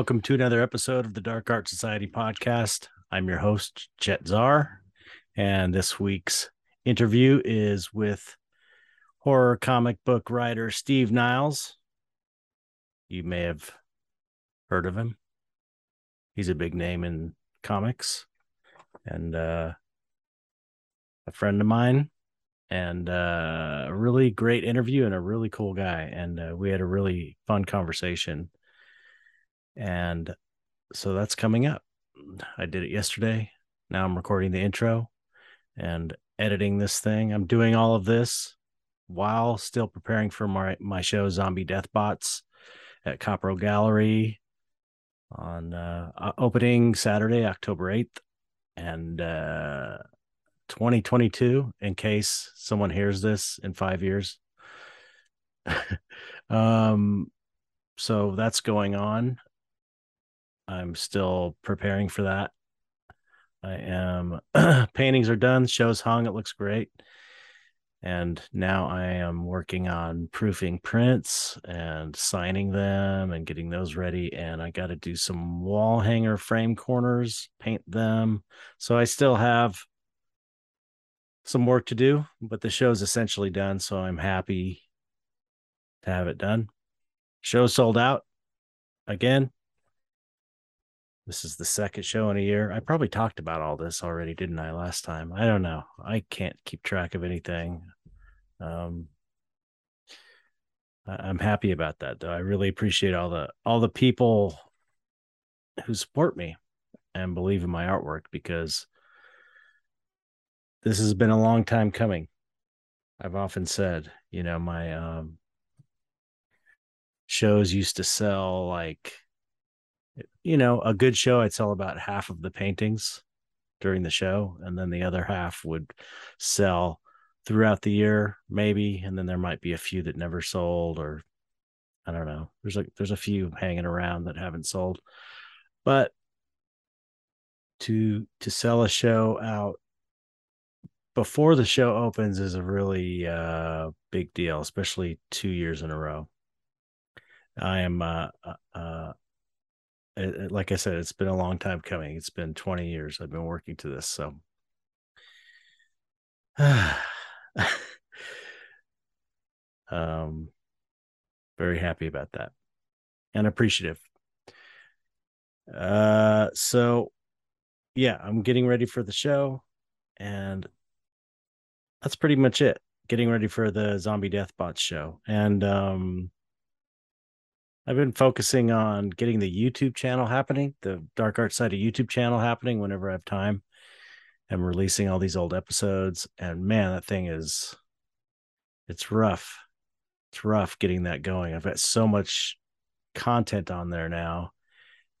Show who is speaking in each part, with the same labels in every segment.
Speaker 1: Welcome to another episode of the Dark Art Society podcast. I'm your host, Chet Zar, and this week's interview is with horror comic book writer Steve Niles. You may have heard of him. He's a big name in comics and uh, a friend of mine and uh, a really great interview and a really cool guy. And uh, we had a really fun conversation and so that's coming up. I did it yesterday. Now I'm recording the intro and editing this thing. I'm doing all of this while still preparing for my, my show, Zombie Death Bots, at Copro Gallery on uh, opening Saturday, October 8th. And uh, 2022, in case someone hears this in five years. um, so that's going on. I'm still preparing for that. I am paintings are done, shows hung, it looks great. And now I am working on proofing prints and signing them and getting those ready. And I got to do some wall hanger frame corners, paint them. So I still have some work to do, but the show's essentially done. So I'm happy to have it done. Show sold out again. This is the second show in a year. I probably talked about all this already, didn't I, last time? I don't know. I can't keep track of anything. Um, I'm happy about that though. I really appreciate all the all the people who support me and believe in my artwork because this has been a long time coming. I've often said, you know, my um shows used to sell like you know, a good show, I'd sell about half of the paintings during the show, and then the other half would sell throughout the year, maybe, and then there might be a few that never sold, or I don't know. There's like there's a few hanging around that haven't sold, but to to sell a show out before the show opens is a really uh, big deal, especially two years in a row. I am uh, uh, uh like I said, it's been a long time coming. It's been 20 years I've been working to this. So, um, very happy about that and appreciative. Uh, so yeah, I'm getting ready for the show, and that's pretty much it. Getting ready for the Zombie Death Bots show, and um, I've been focusing on getting the YouTube channel happening, the Dark Art Society YouTube channel happening whenever I have time. I'm releasing all these old episodes, and man, that thing is it's rough. It's rough getting that going. I've got so much content on there now,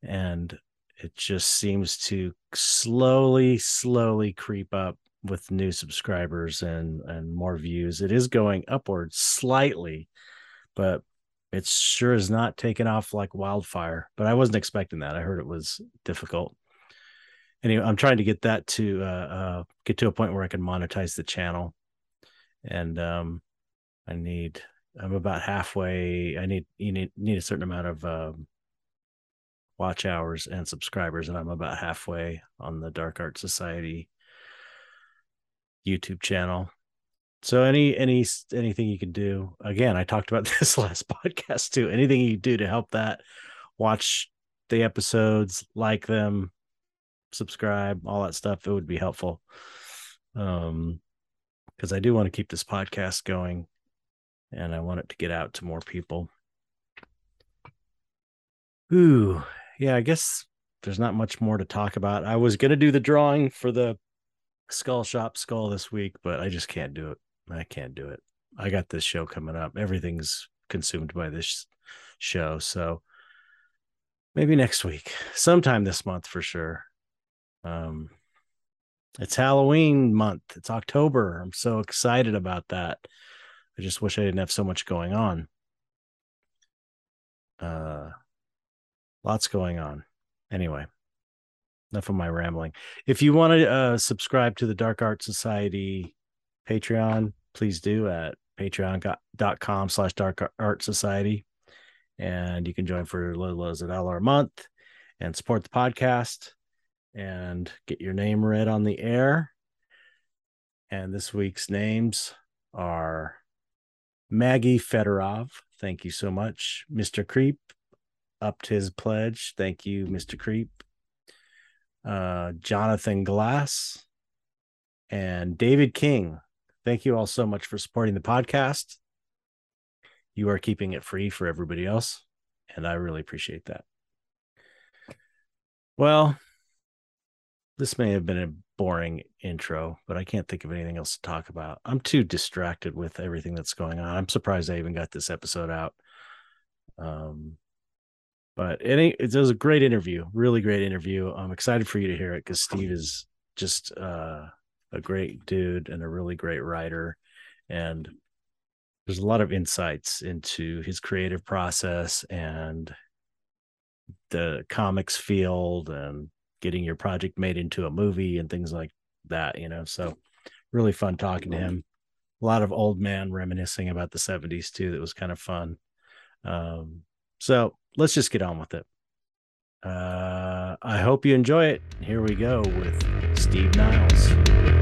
Speaker 1: and it just seems to slowly, slowly creep up with new subscribers and and more views. It is going upward slightly, but it sure is not taken off like wildfire, but I wasn't expecting that. I heard it was difficult. Anyway, I'm trying to get that to uh, uh, get to a point where I can monetize the channel, and um, I need. I'm about halfway. I need you need need a certain amount of um, watch hours and subscribers, and I'm about halfway on the Dark Art Society YouTube channel so any any anything you can do. Again, I talked about this last podcast too. Anything you do to help that, watch the episodes, like them, subscribe, all that stuff, it would be helpful. Um because I do want to keep this podcast going and I want it to get out to more people. Ooh, yeah, I guess there's not much more to talk about. I was to do the drawing for the Skull Shop skull this week, but I just can't do it. I can't do it. I got this show coming up. Everything's consumed by this show. So maybe next week, sometime this month for sure. Um, it's Halloween month. It's October. I'm so excited about that. I just wish I didn't have so much going on. Uh, lots going on. Anyway, enough of my rambling. If you want to uh, subscribe to the Dark Art Society Patreon, please do at patreon.com slash dark art society And you can join for as little as a dollar a month and support the podcast and get your name read on the air. And this week's names are Maggie Fedorov. Thank you so much. Mr. Creep upped his pledge. Thank you, Mr. Creep. Uh, Jonathan Glass and David King. Thank you all so much for supporting the podcast. You are keeping it free for everybody else. And I really appreciate that. Well, this may have been a boring intro, but I can't think of anything else to talk about. I'm too distracted with everything that's going on. I'm surprised I even got this episode out. Um, but it, it was a great interview, really great interview. I'm excited for you to hear it because Steve is just uh, a great dude and a really great writer, and there's a lot of insights into his creative process and the comics field and getting your project made into a movie and things like that, you know. So really fun talking to him. A lot of old man reminiscing about the 70s too. That was kind of fun. Um, so let's just get on with it. Uh, I hope you enjoy it. Here we go with Steve Niles.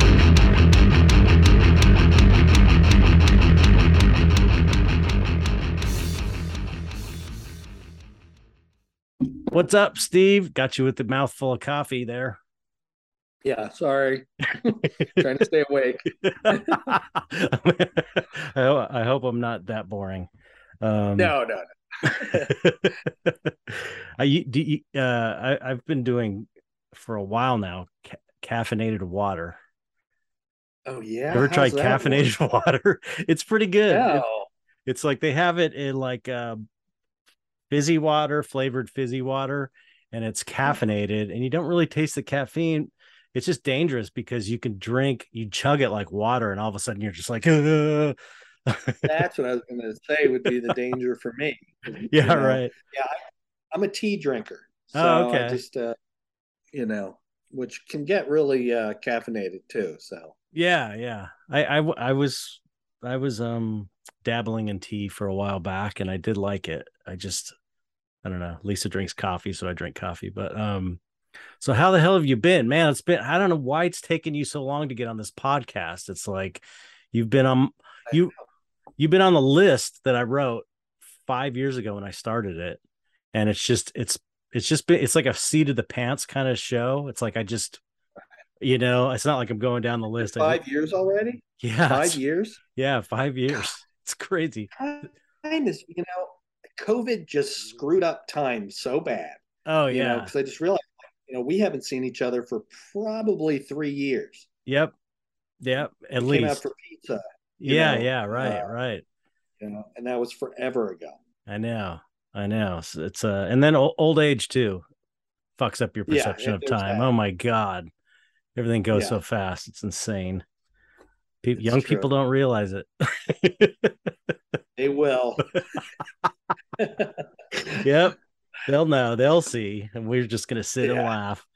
Speaker 1: What's up, Steve? Got you with the mouthful of coffee there.
Speaker 2: Yeah, sorry. Trying to stay awake.
Speaker 1: I, hope, I hope I'm not that boring.
Speaker 2: Um, no, no,
Speaker 1: no. I do. You, uh, I, I've been doing for a while now ca- caffeinated water.
Speaker 2: Oh yeah.
Speaker 1: Ever tried caffeinated work? water? It's pretty good.
Speaker 2: No.
Speaker 1: It, it's like they have it in like uh, fizzy water, flavored fizzy water, and it's mm. caffeinated, and you don't really taste the caffeine. It's just dangerous because you can drink, you chug it like water, and all of a sudden you're just like,
Speaker 2: That's what I was going to say would be the danger for me.
Speaker 1: Yeah, know? right.
Speaker 2: Yeah, I, am a tea drinker,
Speaker 1: oh, so oh, okay.
Speaker 2: I just, uh, you know, which can get really uh, caffeinated too. So
Speaker 1: yeah, yeah. I, I I was I was um dabbling in tea for a while back, and I did like it. I just I don't know. Lisa drinks coffee, so I drink coffee. But um, so how the hell have you been, man? It's been I don't know why it's taken you so long to get on this podcast. It's like you've been on you you've been on the list that I wrote five years ago when I started it, and it's just it's it's just been it's like a seat of the pants kind of show. It's like I just you know it's not like I'm going down the list.
Speaker 2: Five years already.
Speaker 1: Yeah,
Speaker 2: five years.
Speaker 1: Yeah, five years. It's crazy.
Speaker 2: Time is you know COVID just screwed up time so bad.
Speaker 1: Oh yeah,
Speaker 2: because I just realized, you know, we haven't seen each other for probably three years.
Speaker 1: Yep, yep, at we least. Came out
Speaker 2: for pizza.
Speaker 1: Yeah, know, yeah, right, uh, right.
Speaker 2: You know, and that was forever ago.
Speaker 1: I know, I know. So it's uh, and then old age too fucks up your perception yeah, of time. That. Oh my god, everything goes yeah. so fast. It's insane. People, young true. people don't realize it.
Speaker 2: they will.
Speaker 1: yep. They'll know. They'll see. And we're just gonna sit yeah. and laugh.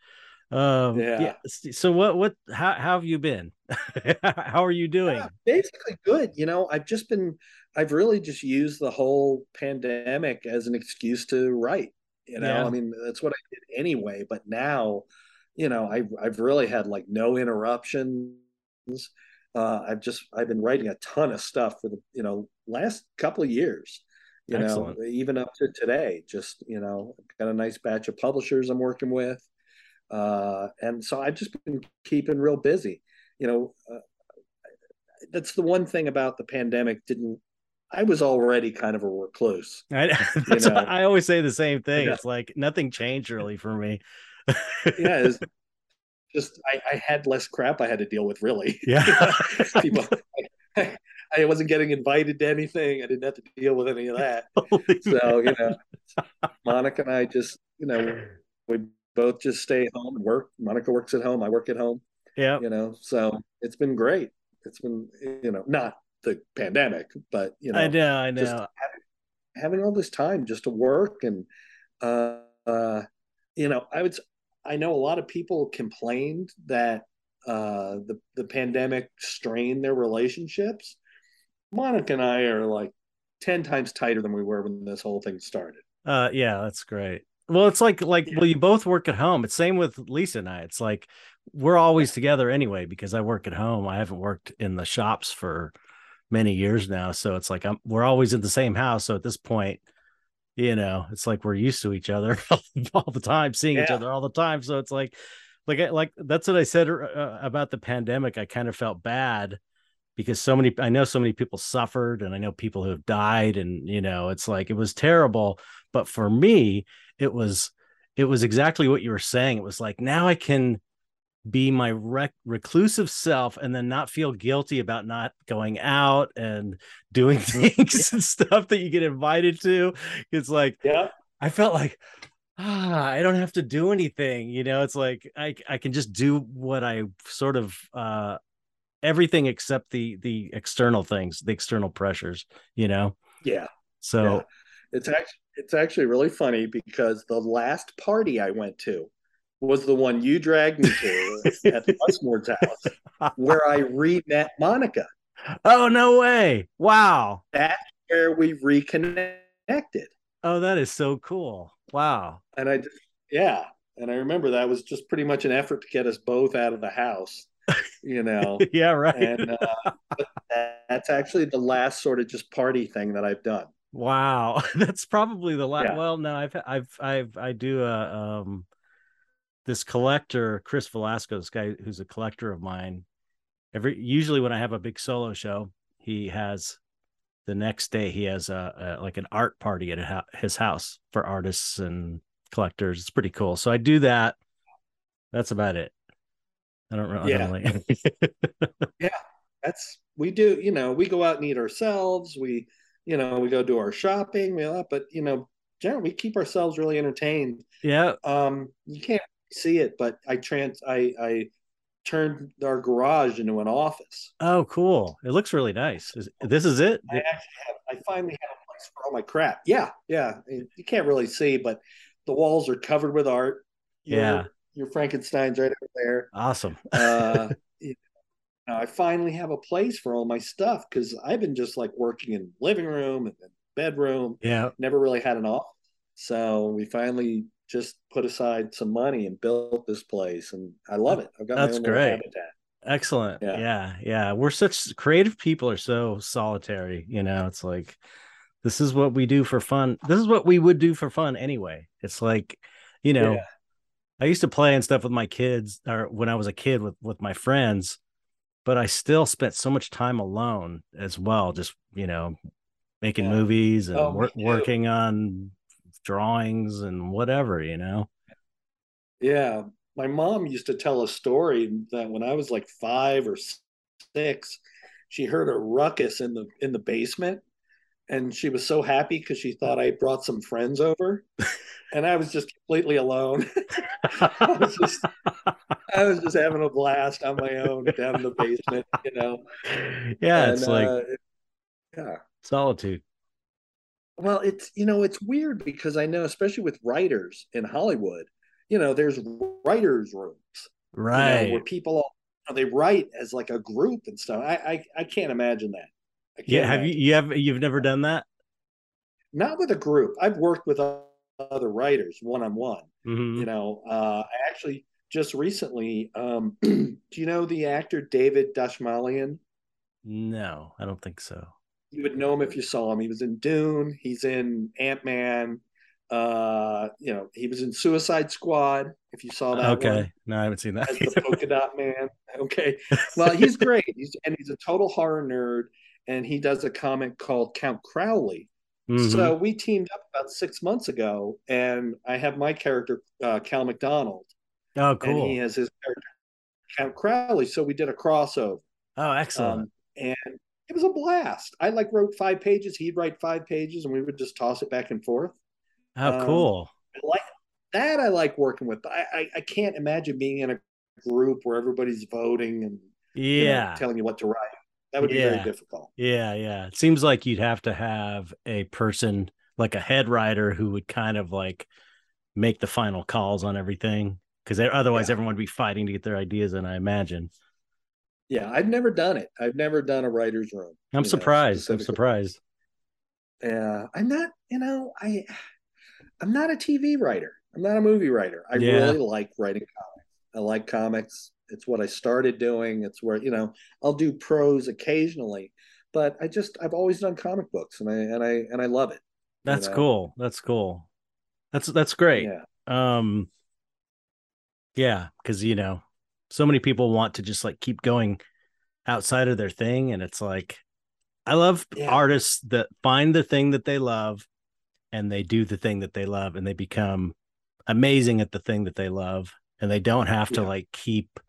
Speaker 1: Um yeah. yeah. So what what how, how have you been? how are you doing? Yeah,
Speaker 2: basically good. You know, I've just been I've really just used the whole pandemic as an excuse to write. You know, yeah. I mean, that's what I did anyway. But now, you know, I I've really had like no interruptions. Uh, I've just I've been writing a ton of stuff for the you know last couple of years you Excellent. know, even up to today, just, you know, got a nice batch of publishers I'm working with. Uh, and so I've just been keeping real busy. You know, uh, that's the one thing about the pandemic didn't I was already kind of a recluse.
Speaker 1: I, you know? I always say the same thing. Yeah. It's like nothing changed really for me.
Speaker 2: yeah, just I, I, had less crap I had to deal with, really.
Speaker 1: Yeah,
Speaker 2: people, I wasn't getting invited to anything. I didn't have to deal with any of that. so, you know, Monica and I just, you know, we both just stay home and work. Monica works at home. I work at home.
Speaker 1: Yeah.
Speaker 2: You know, so it's been great. It's been, you know, not the pandemic, but, you know,
Speaker 1: I know, I know.
Speaker 2: Having, having, all this time just to work and, uh, uh, you know, I would, I know a lot of people complained that uh, the the pandemic strained their relationships. Monica and I are like 10 times tighter than we were when this whole thing started.
Speaker 1: Uh, yeah, that's great. Well, it's like like yeah. well, you both work at home. It's same with Lisa and I. It's like we're always together anyway because I work at home. I haven't worked in the shops for many years now, so it's like I'm we're always in the same house. So at this point, you know, it's like we're used to each other all the time, seeing yeah. each other all the time. So it's like, like, like that's what I said uh, about the pandemic. I kind of felt bad because so many i know so many people suffered and i know people who have died and you know it's like it was terrible. But for me it was it was exactly what you were saying. It was like now i can be my rec- reclusive self and then not feel guilty about not going out and doing things and stuff that you get invited to. It's like
Speaker 2: yeah.
Speaker 1: I felt like ah i don't have to do anything. You know it's like i i can just do what i sort of uh everything except the the external things, the external pressures, you know?
Speaker 2: Yeah.
Speaker 1: So yeah.
Speaker 2: it's actually it's actually really funny because the last party I went to was the one you dragged me to at the Westmore's house, where I re-met Monica.
Speaker 1: Oh no way! Wow,
Speaker 2: that's where we reconnected.
Speaker 1: Oh, that is so cool! Wow.
Speaker 2: And I, just, yeah, and I remember that was just pretty much an effort to get us both out of the house you know.
Speaker 1: yeah, right.
Speaker 2: And uh, that's actually the last sort of just party thing that I've done.
Speaker 1: Wow, that's probably the last. Yeah. Well, no, I've I've I've I do a um this collector Chris Velasco, this guy who's a collector of mine. Every usually when I have a big solo show, he has the next day he has a, a like an art party at his house for artists and collectors. It's pretty cool. So I do that. That's about it. I don't really.
Speaker 2: Yeah. Don't yeah, that's we do. You know, we go out and eat ourselves. We, you know, we go do our shopping. We, but you know, generally we keep ourselves really entertained.
Speaker 1: Yeah.
Speaker 2: Um, you can't see it, but I trans I I turned our garage into an office.
Speaker 1: Oh, cool! It looks really nice. Is, this is it.
Speaker 2: I actually have. I finally have a place for all my crap. Yeah, yeah. You can't really see, but the walls are covered with art.
Speaker 1: You're, yeah
Speaker 2: your Frankenstein's right over there.
Speaker 1: Awesome.
Speaker 2: uh, you know, I finally have a place for all my stuff because I've been just like working in living room and bedroom.
Speaker 1: Yeah.
Speaker 2: Never really had an office. So we finally just put aside some money and built this place, and I love it. I've got
Speaker 1: that's great. Excellent. Yeah. yeah, yeah. We're such creative people are so solitary. You know, it's like this is what we do for fun. This is what we would do for fun anyway. It's like, you know, yeah. I used to play and stuff with my kids or when I was a kid with with my friends, but I still spent so much time alone as well, just you know, making yeah. movies and oh, wor- working on drawings and whatever, you know.
Speaker 2: Yeah, my mom used to tell a story that when I was like 5 or 6, she heard a ruckus in the in the basement and she was so happy because she thought I brought some friends over, and I was just completely alone. I, was just, I was just having a blast on my own down in the basement, you know.
Speaker 1: Yeah, and, it's like
Speaker 2: uh, yeah,
Speaker 1: solitude.
Speaker 2: Well, it's you know it's weird because I know, especially with writers in Hollywood, you know, there's writers' rooms,
Speaker 1: right,
Speaker 2: you know, where people all, they write as like a group and stuff. I I, I can't imagine that
Speaker 1: yeah, have you you have you've never done that?
Speaker 2: Not with a group. I've worked with other writers one on one. You know, uh, I actually just recently. Um, do you know the actor David Dastmalchian?
Speaker 1: No, I don't think so.
Speaker 2: You would know him if you saw him. He was in Dune. He's in Ant Man. Uh, you know, he was in Suicide Squad. If you saw that,
Speaker 1: okay,
Speaker 2: one,
Speaker 1: no, I haven't seen that.
Speaker 2: As the polka dot man. Okay, well, he's great. He's and he's a total horror nerd and he does a comic called Count Crowley. Mm-hmm. So we teamed up about six months ago, and I have my character uh, Cal McDonald.
Speaker 1: Oh, cool!
Speaker 2: And he has his character Count Crowley. So we did a crossover.
Speaker 1: Oh, excellent! Um,
Speaker 2: and it was a blast. I like wrote five pages. He'd write five pages, and we would just toss it back and forth.
Speaker 1: Oh, um, cool!
Speaker 2: I like that. I like working with. I, I, I can't imagine being in a group where everybody's voting and
Speaker 1: yeah,
Speaker 2: you know, telling you what to write. That would be yeah. very difficult.
Speaker 1: Yeah, yeah. It seems like you'd have to have a person like a head writer who would kind of like make the final calls on everything because otherwise yeah. everyone would be fighting to get their ideas in. I imagine.
Speaker 2: Yeah, I've never done it. I've never done a writer's room.
Speaker 1: I'm surprised. Know, I'm surprised.
Speaker 2: Yeah, I'm not. You know, I I'm not a TV writer. I'm not a movie writer. I yeah. really like writing comics. I like comics. It's what I started doing. It's where you know I'll do prose occasionally, but I just I've always done comic books, and I and I and I love it.
Speaker 1: That's you know? cool. That's cool. That's that's great. Yeah. Um. Yeah, because you know, so many people want to just like keep going outside of their thing, and it's like I love yeah. artists that find the thing that they love and they do the thing that they love and they become amazing at the thing that they love and they don't have to like keep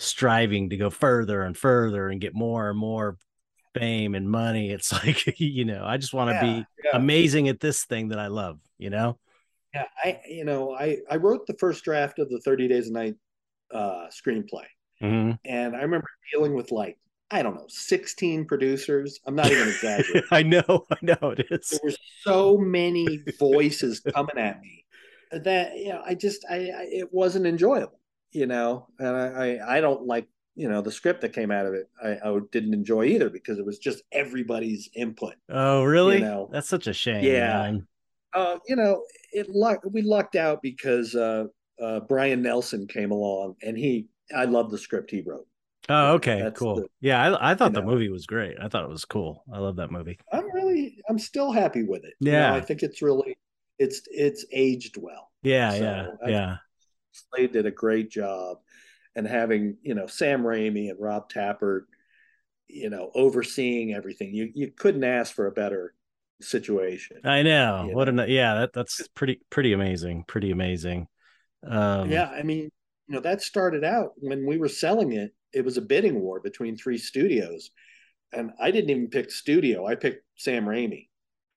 Speaker 1: striving to go further and further and get more and more fame and money it's like you know i just want to yeah, be yeah. amazing at this thing that i love you know
Speaker 2: yeah i you know i i wrote the first draft of the 30 Days of Night uh screenplay mm-hmm. and i remember dealing with like I don't know, 16 producers. I'm not even exaggerating.
Speaker 1: I know, I know it is.
Speaker 2: There were so many voices coming at me that you know, I just I, I it wasn't enjoyable, you know, and I, I, I don't like you know the script that came out of it. I, I didn't enjoy either because it was just everybody's input.
Speaker 1: Oh, really? You know? That's such a shame. Yeah.
Speaker 2: Uh, you know, it luck we lucked out because uh, uh, Brian Nelson came along and he I love the script he wrote.
Speaker 1: Oh, okay, That's cool. The, yeah, I, I thought the know, movie was great. I thought it was cool. I love that movie.
Speaker 2: I'm really, I'm still happy with it. Yeah, you know, I think it's really, it's it's aged well.
Speaker 1: Yeah, so yeah, I, yeah.
Speaker 2: Slade did a great job, and having you know Sam Raimi and Rob Tapert, you know, overseeing everything, you you couldn't ask for a better situation.
Speaker 1: I know. What know? an yeah, that that's pretty pretty amazing. Pretty amazing.
Speaker 2: Um, yeah, I mean, you know, that started out when we were selling it it was a bidding war between three studios, and I didn't even pick studio. I picked Sam Raimi.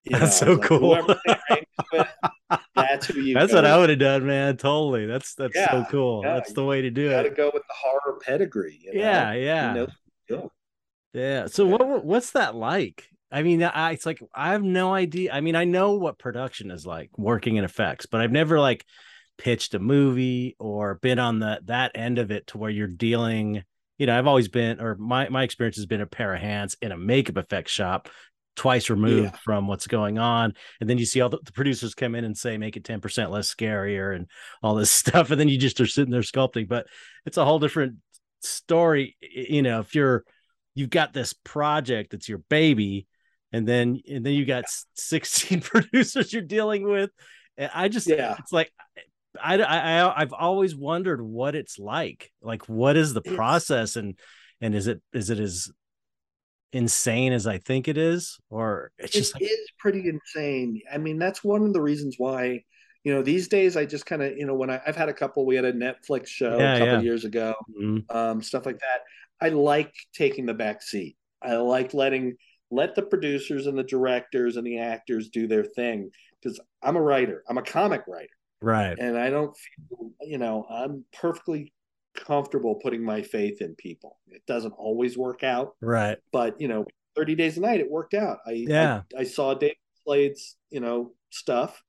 Speaker 1: You that's know, so like, cool. That's who you. That's what I would have done, man. Totally. That's that's yeah, so cool. Yeah. That's the way to do
Speaker 2: you
Speaker 1: it.
Speaker 2: Got to go with the horror pedigree.
Speaker 1: You know? Yeah, yeah, yeah. So what what's that like? I mean, I, it's like I have no idea. I mean, I know what production is like working in effects, but I've never like pitched a movie or been on the that end of it to where you're dealing you know, I've always been, or my my experience has been a pair of hands in a makeup effects shop, twice removed yeah. from what's going on, and then you see all the, the, producers come in and say make it ten percent less scarier and all this stuff, and then you just are sitting there sculpting. But it's a whole different story, you know. If you're you've got this project that's your baby, and then and then you got sixteen producers you're dealing with. And I just, yeah, it's like I, I I've always wondered what it's like. Like, what is the process, and and is it is it as insane as I think it is, or
Speaker 2: it's just it like... is pretty insane. I mean, that's one of the reasons why you know these days I just kind of you know when I, have had a couple. We had a Netflix show yeah, a couple yeah. years ago, mm-hmm. um, stuff like that. I like taking the back seat. I like letting let the producers and the directors and the actors do their thing because I'm a writer. I'm a comic writer.
Speaker 1: Right.
Speaker 2: And I don't feel, you know, I'm perfectly comfortable putting my faith in people. It doesn't always work out.
Speaker 1: Right.
Speaker 2: But, you know, 30 Days of Night, it worked out. I, yeah. I, I saw David Slade's, you know, stuff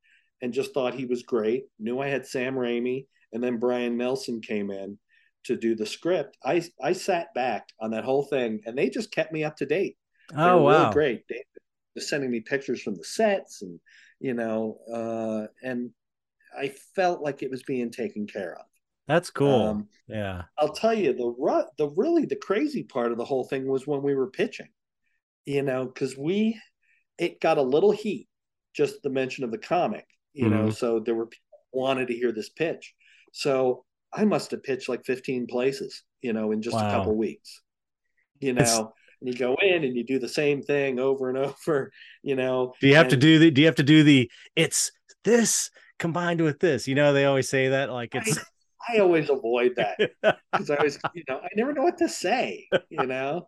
Speaker 2: and just thought he was great. Knew I had Sam Raimi. And then Brian Nelson came in to do the script. I, I sat back on that whole thing and they just kept me up to date.
Speaker 1: Oh, wow. Really
Speaker 2: great. David was sending me pictures from the sets and, you know, uh, and I felt like it was being taken care of.
Speaker 1: That's cool. Um, yeah.
Speaker 2: I'll tell you the the really the crazy part of the whole thing was when we were pitching. You know, because we it got a little heat just the mention of the comic. You mm-hmm. know, so there were people wanted to hear this pitch. So I must have pitched like 15 places. You know, in just wow. a couple weeks. You know. It's- and you go in and you do the same thing over and over you know
Speaker 1: do you have
Speaker 2: and,
Speaker 1: to do the do you have to do the it's this combined with this. You know, they always say that like it's.
Speaker 2: I, always avoid that because I always, you know, I never know what to say. You know,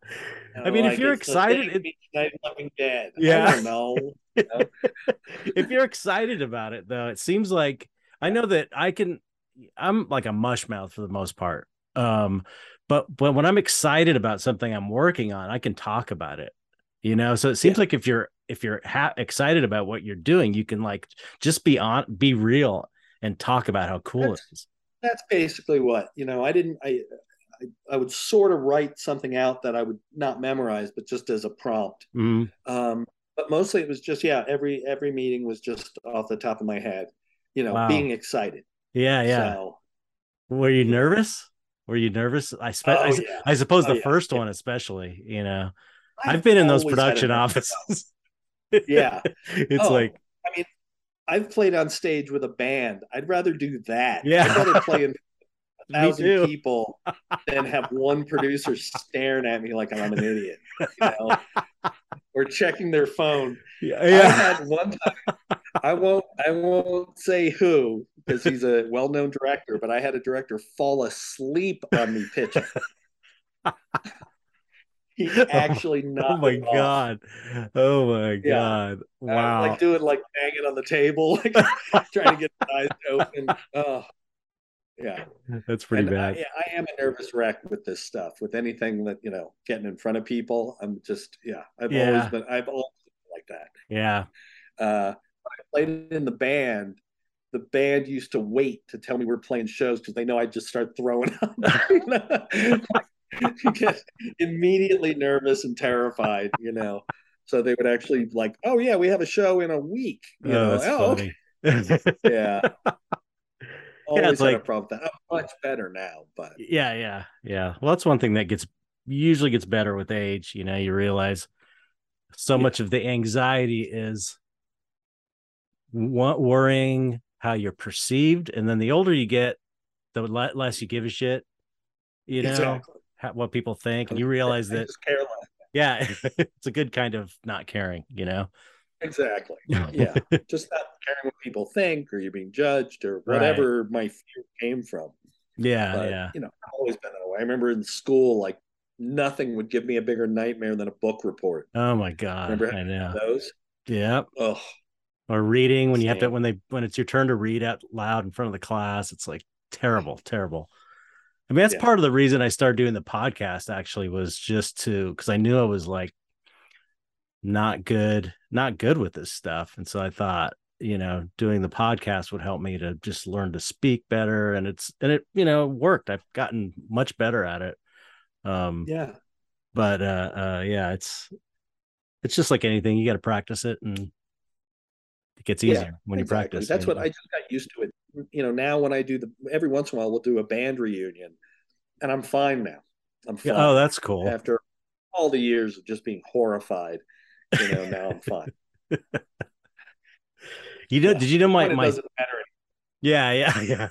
Speaker 1: you know I mean, like if you're excited,
Speaker 2: it, Dead.
Speaker 1: Yeah,
Speaker 2: I don't know. You know?
Speaker 1: if you're excited about it, though, it seems like I know that I can. I'm like a mush mouth for the most part. Um, but but when I'm excited about something I'm working on, I can talk about it. You know, so it seems yeah. like if you're if you're ha- excited about what you're doing, you can like just be on, be real, and talk about how cool
Speaker 2: that's,
Speaker 1: it is.
Speaker 2: That's basically what you know. I didn't. I, I, I would sort of write something out that I would not memorize, but just as a prompt. Mm-hmm. Um, but mostly it was just yeah. Every every meeting was just off the top of my head, you know,
Speaker 1: Wow.
Speaker 2: being excited.
Speaker 1: Yeah, yeah.
Speaker 2: So,
Speaker 1: Were you nervous? Were you nervous? I spe- I,
Speaker 2: Oh,
Speaker 1: s-
Speaker 2: yeah.
Speaker 1: I suppose
Speaker 2: Oh,
Speaker 1: the
Speaker 2: yeah.
Speaker 1: first
Speaker 2: Yeah.
Speaker 1: one, especially. You know, I've been in those
Speaker 2: always had a
Speaker 1: production offices.
Speaker 2: Yeah.
Speaker 1: it's
Speaker 2: Oh,
Speaker 1: like
Speaker 2: I I've played on stage with a band. I'd rather do that.
Speaker 1: Yeah.
Speaker 2: I'd rather play in a thousand people than have one producer staring at me like I'm an idiot. You know? or checking their phone.
Speaker 1: yeah,
Speaker 2: I
Speaker 1: yeah.
Speaker 2: had one time. I won't. I won't say who because he's a well-known director. But I had a director fall asleep on me pitching. He actually knocked.
Speaker 1: Oh my
Speaker 2: off.
Speaker 1: god. Oh my
Speaker 2: Yeah.
Speaker 1: god.
Speaker 2: I
Speaker 1: Wow.
Speaker 2: was, like doing like banging on the table, like trying to get his eyes open. Oh, yeah.
Speaker 1: That's pretty
Speaker 2: And
Speaker 1: bad.
Speaker 2: I, I am a nervous wreck with this stuff. With anything that you know, getting in front of people, I'm just yeah. I've
Speaker 1: Yeah.
Speaker 2: always been. I've always been like that.
Speaker 1: yeah.
Speaker 2: Uh, when I played in the band. The band used to wait to tell me we are playing shows because they know I'd just start throwing up. You get immediately nervous and terrified, you know. So they would actually like, oh yeah, we have a show in a week. You
Speaker 1: oh,
Speaker 2: know, oh, okay. yeah. Always
Speaker 1: it's
Speaker 2: had
Speaker 1: like-
Speaker 2: a problem with that. I'm much better now, but
Speaker 1: yeah, yeah, yeah. Well, that's one thing that gets usually gets better with age. You know, you realize so
Speaker 2: Yeah.
Speaker 1: much of the anxiety is worrying how you're perceived, and then the older you get, the less you give a shit. You know
Speaker 2: exactly.
Speaker 1: How, what people think, and you realize that yeah, it's a good kind of not caring. You know.
Speaker 2: Exactly. Yeah. just not caring what people think or you're being judged or whatever my fear came from.
Speaker 1: yeah,
Speaker 2: But
Speaker 1: yeah.
Speaker 2: you know, I've always been that way. I remember in school, like nothing would give me a bigger nightmare than a book report.
Speaker 1: Oh my god,
Speaker 2: Remember
Speaker 1: I know.
Speaker 2: Those.
Speaker 1: Yeah.
Speaker 2: Oh,
Speaker 1: or reading when you have to when they when it's your turn to read out loud in front of the class it's like terrible terrible i mean that's
Speaker 2: Yeah.
Speaker 1: part of the reason i started doing the podcast actually was just to because i knew i was like not good not good with this stuff and so i thought you know doing the podcast would help me to just learn to speak better and it's and it you know worked i've gotten much better at it um
Speaker 2: yeah.
Speaker 1: but uh uh yeah it's it's just like anything you got to practice it and it gets
Speaker 2: Yeah,
Speaker 1: easier when you practice
Speaker 2: That's what
Speaker 1: know?
Speaker 2: I just got used to it. You know, now when I do the every once in a while we'll do a band reunion, and I'm fine now. I'm fine.
Speaker 1: Yeah, oh, that's cool.
Speaker 2: After all the years of just being horrified, you know, now I'm fine.
Speaker 1: You know,
Speaker 2: Yeah.
Speaker 1: did you know my my
Speaker 2: doesn't matter.
Speaker 1: yeah yeah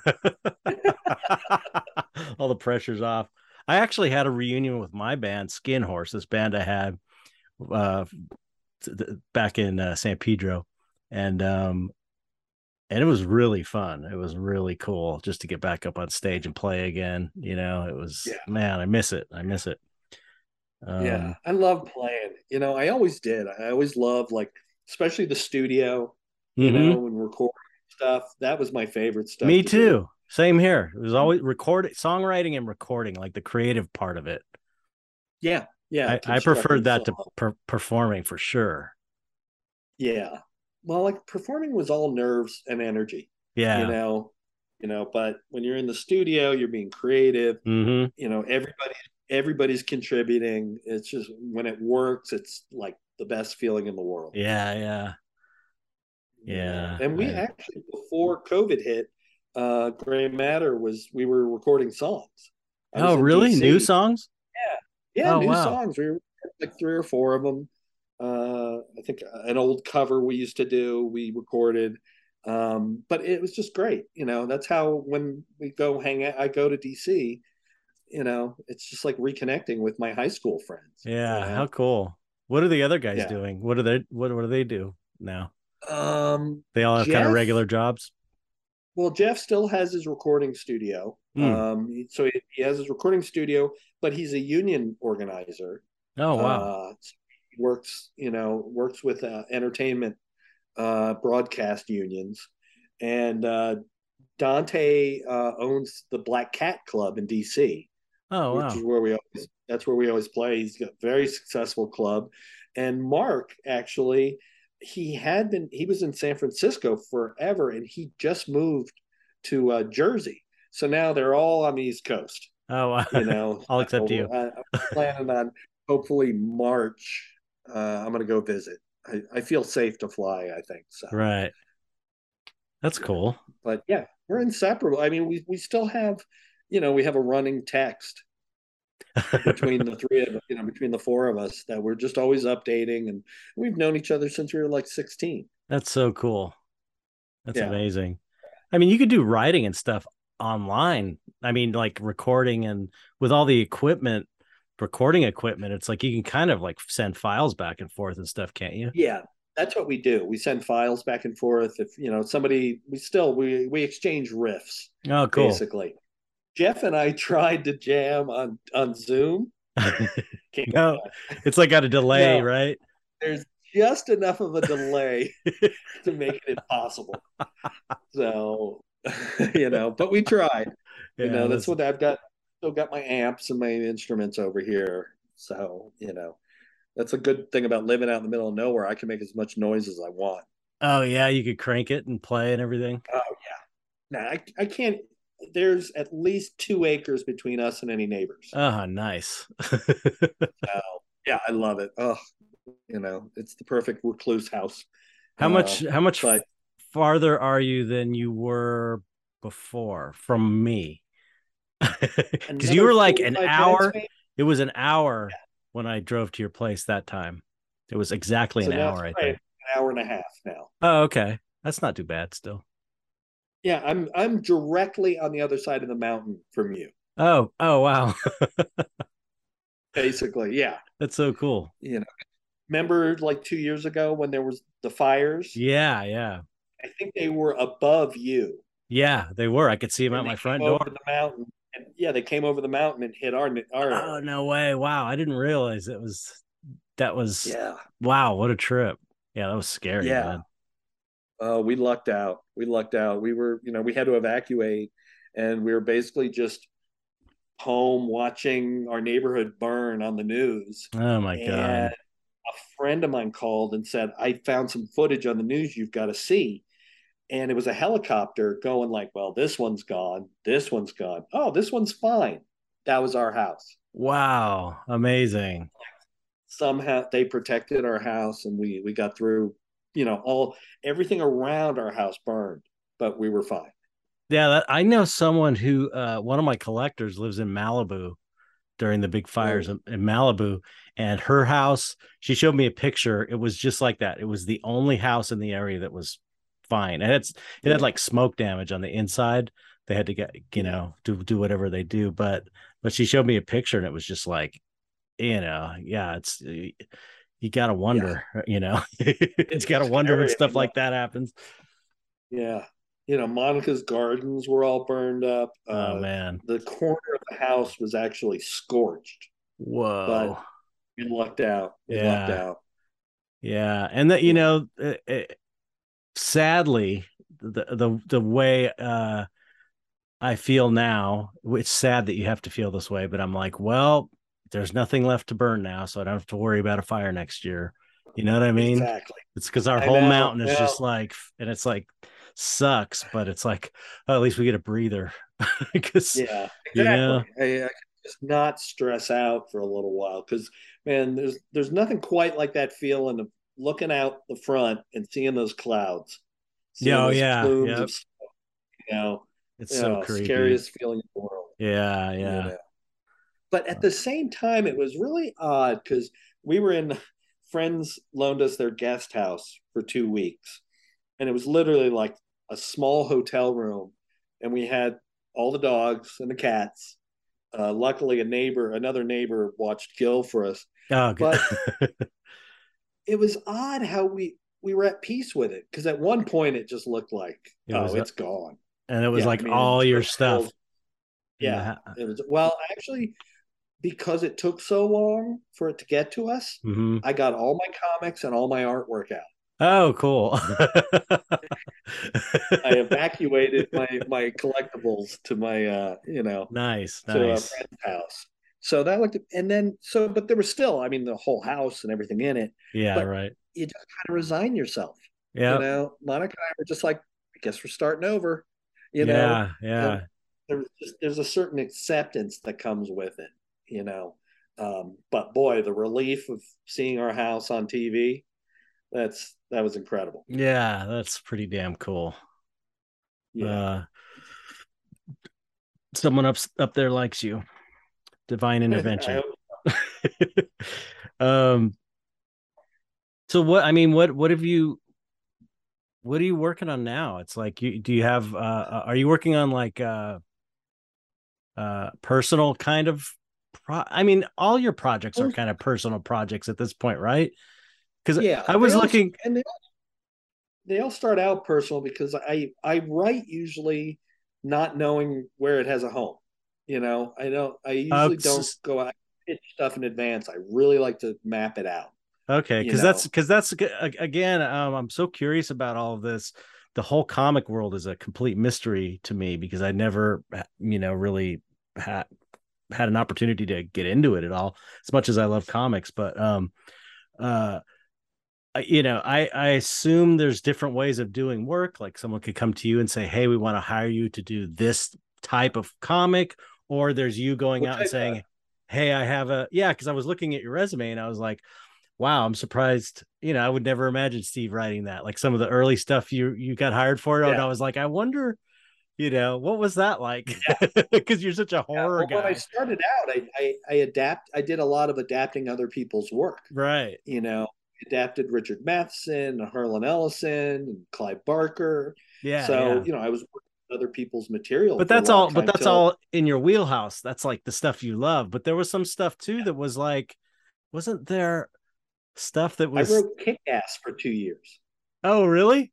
Speaker 1: yeah all the pressure's off. I actually had a reunion with my band Skin Horse, this band I had uh back in uh, San Pedro, and um and it was really fun. It was really cool just to get back up on stage and play again. You know, it was
Speaker 2: Yeah.
Speaker 1: man, I miss it. I miss it. Um,
Speaker 2: yeah, I love playing. You know, I always did. I always loved like, especially the studio. You
Speaker 1: mhm.
Speaker 2: know, and recording stuff, that was my favorite stuff.
Speaker 1: Me
Speaker 2: to do.
Speaker 1: too. Same here. It was always recording, songwriting, and recording, like the creative part of it.
Speaker 2: Yeah, yeah.
Speaker 1: I, I preferred that to per- performing for sure.
Speaker 2: Yeah. Well, like performing was all nerves and energy.
Speaker 1: Yeah.
Speaker 2: You know, you know. But when you're in the studio, you're being creative.
Speaker 1: hmm
Speaker 2: You know, everybody everybody's contributing. It's just when it works, it's like the best feeling in the world.
Speaker 1: Yeah. Yeah. Yeah,
Speaker 2: And we
Speaker 1: I-
Speaker 2: actually before COVID hit, uh Gray Matter was we were recording songs. I
Speaker 1: Oh, really?
Speaker 2: DC.
Speaker 1: New songs?
Speaker 2: Yeah,
Speaker 1: Oh,
Speaker 2: new
Speaker 1: wow.
Speaker 2: songs. We were like three or four of them. Uh I think an old cover we used to do, we recorded. Um, but it was just great. You know, that's how when we go hang out, I go to DC, you know, it's just like reconnecting with my high school friends.
Speaker 1: Yeah.
Speaker 2: you know?
Speaker 1: How cool. What are the other guys
Speaker 2: Yeah.
Speaker 1: doing? What are they? What, what do they do now?
Speaker 2: Um
Speaker 1: They all have kind of regular jobs.
Speaker 2: Well, Jeff still has his recording studio.
Speaker 1: Hmm.
Speaker 2: Um, so he, he has his recording studio, but he's a union organizer.
Speaker 1: Oh wow.
Speaker 2: Uh, he works, you know, works with uh, entertainment uh, broadcast unions, and uh, Dante uh, owns the Black Cat Club in DC,
Speaker 1: oh
Speaker 2: which
Speaker 1: wow.
Speaker 2: is where we always that's where we always play. He's got a very successful club, and Mark actually he had been he was in San Francisco forever, and he just moved to uh, Jersey. So now they're all on the East Coast.
Speaker 1: Oh wow.
Speaker 2: You know,
Speaker 1: All except
Speaker 2: So,
Speaker 1: you.
Speaker 2: I, I'm planning on hopefully March. Uh, I'm going to go visit. I, I feel safe to fly. I think so.
Speaker 1: Right. That's cool.
Speaker 2: But yeah, we're inseparable. I mean, we we still have, you know, we have a running text between the three of you know between the four of us that we're just always updating and we've known each other since we were like 16
Speaker 1: that's so cool that's yeah. amazing i mean you could do writing and stuff online i mean like recording and with all the equipment recording equipment it's like you can kind of like send files back and forth and stuff can't you
Speaker 2: yeah that's what we do we send files back and forth if you know somebody we still we we exchange riffs
Speaker 1: oh cool
Speaker 2: basically Jeff and I tried to jam on on Zoom.
Speaker 1: no, it's like got a delay, no, right?
Speaker 2: There's just enough of a delay to make it impossible. So, you know, but we tried. Yeah, you know, that's, that's what I've got. Still got my amps and my instruments over here. So, you know, that's a good thing about living out in the middle of nowhere. I can make as much noise as I want.
Speaker 1: Oh yeah, you could crank it and play and everything.
Speaker 2: Oh yeah. Now I, I can't there's at least two acres between us and any neighbors.
Speaker 1: Oh, nice.
Speaker 2: so, yeah, I love it. Oh, you know, it's the perfect recluse house.
Speaker 1: How uh, much? How much but, farther are you than you were before from me? Because you were like an hour. It was an hour yeah. when I drove to your place that time. It was exactly so an hour. I think.
Speaker 2: An hour and a half now.
Speaker 1: Oh, okay. That's not too bad still.
Speaker 2: Yeah, I'm I'm directly on the other side of the mountain from you.
Speaker 1: Oh, oh wow.
Speaker 2: Basically, yeah.
Speaker 1: That's so cool.
Speaker 2: You know, remember like 2 years ago when there was the fires?
Speaker 1: Yeah, yeah.
Speaker 2: I think they were above you.
Speaker 1: Yeah, they were. I could see them and at my front door.
Speaker 2: Over the mountain. And yeah, they came over the mountain and hit our our
Speaker 1: Oh, no way. Wow, I didn't realize it was that was
Speaker 2: Yeah.
Speaker 1: Wow, what a trip. Yeah, that was scary. Yeah.
Speaker 2: Uh, we lucked out. We lucked out. We were, you know, we had to evacuate, and we were basically just home watching our neighborhood burn on the news.
Speaker 1: Oh my and god!
Speaker 2: A friend of mine called and said, "I found some footage on the news. You've got to see." And it was a helicopter going like, "Well, this one's gone. This one's gone. Oh, this one's fine." That was our house.
Speaker 1: Wow, amazing.
Speaker 2: Somehow they protected our house, and we we got through you know, all everything around our house burned, but we were fine.
Speaker 1: Yeah, that, I know someone who uh, one of my collectors lives in Malibu during the big fires oh. in, in Malibu, and her house. She showed me a picture. It was just like that. It was the only house in the area that was fine, and it's it had like smoke damage on the inside. They had to get you know do do whatever they do, but but she showed me a picture, and it was just like, you know, yeah, it's you gotta wonder, yeah. you know, it's gotta wonder when stuff like that happens.
Speaker 2: Yeah. You know, Monica's gardens were all burned up.
Speaker 1: Oh uh, man.
Speaker 2: The corner of the house was actually scorched.
Speaker 1: Whoa.
Speaker 2: But we lucked out. Yeah. lucked out.
Speaker 1: Yeah. And that, you know, it, it, sadly, the, the, the way, uh, I feel now, it's sad that you have to feel this way, but I'm like, well, there's nothing left to burn now, so I don't have to worry about a fire next year. You know what I mean?
Speaker 2: Exactly.
Speaker 1: It's because our I whole know. mountain is just like, and it's like sucks, but it's like, oh, at least we get a breather.
Speaker 2: Because yeah, exactly. You know, I, I just not stress out for a little while because man, there's there's nothing quite like that feeling of looking out the front and seeing those clouds.
Speaker 1: Yeah, oh, yeah, yep.
Speaker 2: Of, you know,
Speaker 1: it's you so know, creepy.
Speaker 2: Scariest feeling in the world.
Speaker 1: Yeah, yeah. You know?
Speaker 2: But at the same time, it was really odd because we were in friends loaned us their guest house for two weeks. And it was literally like a small hotel room. And we had all the dogs and the cats. Uh, luckily, a neighbor, another neighbor, watched Gil for us.
Speaker 1: Oh,
Speaker 2: but it was odd how we we were at peace with it because at one point it just looked like it oh, it's gone,
Speaker 1: and it was yeah, like I mean, all your stuff.
Speaker 2: Yeah, yeah, it was. Well, actually, because it took so long for it to get to us,
Speaker 1: mm-hmm.
Speaker 2: I got all my comics and all my artwork out.
Speaker 1: Oh, cool.
Speaker 2: I evacuated my my collectibles to my uh, you know,
Speaker 1: nice,
Speaker 2: to
Speaker 1: nice.
Speaker 2: a friend's house. So that looked and then so but there was still, I mean, the whole house and everything in it.
Speaker 1: Yeah, right.
Speaker 2: You just kind of resign yourself.
Speaker 1: Yeah.
Speaker 2: You know, Monica and I were just like, I guess we're starting over. You know, yeah,
Speaker 1: yeah.
Speaker 2: There's just, there's a certain acceptance that comes with it you know. Um, but boy, the relief of seeing our house on TV, that's that was incredible.
Speaker 1: Yeah, that's pretty damn cool. Yeah. Uh, someone up up there likes you. Divine intervention. um so what I mean what what have you what are you working on now? It's like you do you have uh, uh are you working on like uh uh personal kind of pro I mean all your projects are kind of personal projects at this point, right? Cuz yeah, I was looking
Speaker 2: and they all, they all start out personal because I I write usually not knowing where it has a home. You know, I don't I usually uh, don't go out pitch stuff in advance. I really like to map it out.
Speaker 1: Okay, because that's because that's again, um, I'm so curious about all of this. The whole comic world is a complete mystery to me because I never, you know, really had had an opportunity to get into it at all. As much as I love comics, but um, uh, you know, I I assume there's different ways of doing work. Like someone could come to you and say, "Hey, we want to hire you to do this type of comic," or there's you going out and saying, "Hey, I have a yeah." Because I was looking at your resume and I was like wow, I'm surprised. You know, I would never imagine Steve writing that. Like some of the early stuff you you got hired for, yeah. and I was like, I wonder, you know, what was that like? Because yeah. you're such a horror yeah, well,
Speaker 2: guy. When I started out, I, I I adapt. I did a lot of adapting other people's work.
Speaker 1: Right.
Speaker 2: You know, adapted Richard Matheson, Harlan Ellison, and Clive Barker. Yeah. So you know, I was other people's material.
Speaker 1: But that's all. But that's till... all in your wheelhouse. That's like the stuff you love. But there was some stuff too that was like, wasn't there? stuff that was.
Speaker 2: I wrote Kick Ass for two years.
Speaker 1: Oh, really?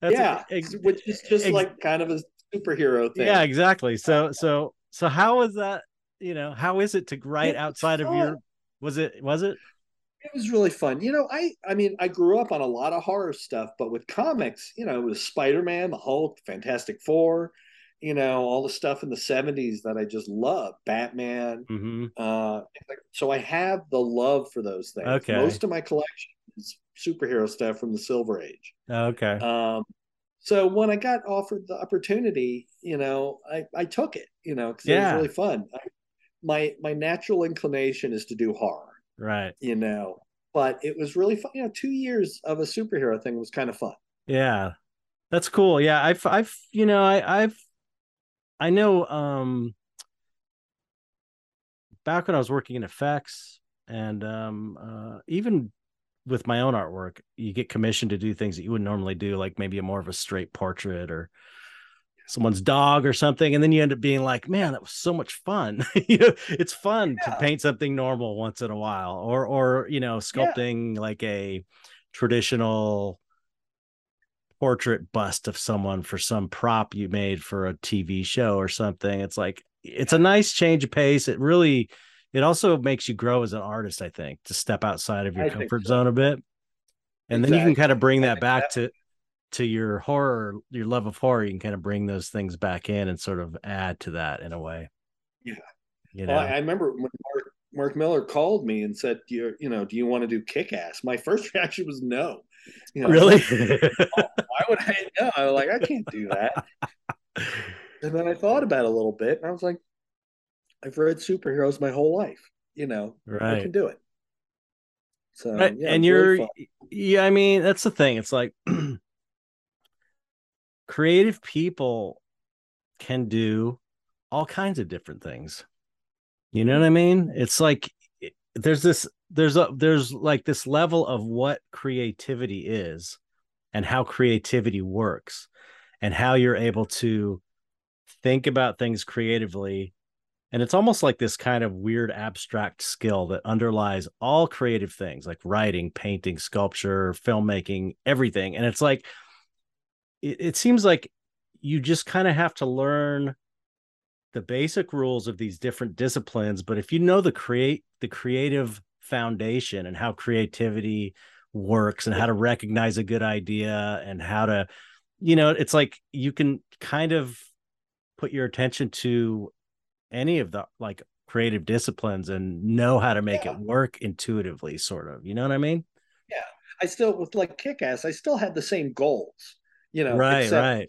Speaker 2: That's yeah, a, ex- which is just ex- like kind of a superhero thing.
Speaker 1: Yeah, exactly. So, so, so, how is that? You know, how is it to write it outside of your? Was it? Was it?
Speaker 2: It was really fun. You know, I, I mean, I grew up on a lot of horror stuff, but with comics, you know, it was Spider Man, the Hulk, Fantastic Four, you know, all the stuff in the 70s that I just love, Batman. Mm-hmm. Uh, so I have the love for those things. Okay. Most of my collection is superhero stuff from the Silver Age.
Speaker 1: Okay.
Speaker 2: Um, so when I got offered the opportunity, you know, I, I took it, you know, because yeah. it was really fun. I, my my natural inclination is to do horror,
Speaker 1: right?
Speaker 2: You know, but it was really fun. You know, two years of a superhero thing was kind of fun.
Speaker 1: Yeah, that's cool. Yeah, I've I've you know I I've I know um back when I was working in effects and um uh even with my own artwork, you get commissioned to do things that you wouldn't normally do, like maybe a more of a straight portrait or someone's dog or something, and then you end up being like, "Man, that was so much fun." you know, it's fun yeah. to paint something normal once in a while, or or you know, sculpting yeah. like a traditional portrait bust of someone for some prop you made for a TV show or something. It's like it's a nice change of pace. It really it also makes you grow as an artist, I think, to step outside of your I comfort so. zone a bit. And exactly. then you can kind of bring that back to to your horror, your love of horror, you can kind of bring those things back in and sort of add to that in a way.
Speaker 2: Yeah. You know, well, I remember when Mark, Mark Millar called me and said, "Do you, you know, do you want to do Kick Ass?" My first reaction was no.
Speaker 1: You know, really?
Speaker 2: why would I know? I was like, I can't do that. and then I thought about it a little bit, and I was like, I've read superheroes my whole life. You know, right. I can do it.
Speaker 1: So, right. yeah, and you're, really yeah, I mean, that's the thing. It's like creative people can do all kinds of different things. You know what I mean? It's like there's this there's a there's like this level of what creativity is and how creativity works and how you're able to think about things creatively and it's almost like this kind of weird abstract skill that underlies all creative things like writing painting sculpture filmmaking everything and it's like it, it seems like you just kind of have to learn the basic rules of these different disciplines but if you know the create the creative foundation and how creativity works and how to recognize a good idea and how to you know it's like you can kind of put your attention to any of the like creative disciplines and know how to make yeah. it work intuitively sort of you know what i mean?
Speaker 2: Yeah. I still with like kick-ass i still had the same goals you know
Speaker 1: right right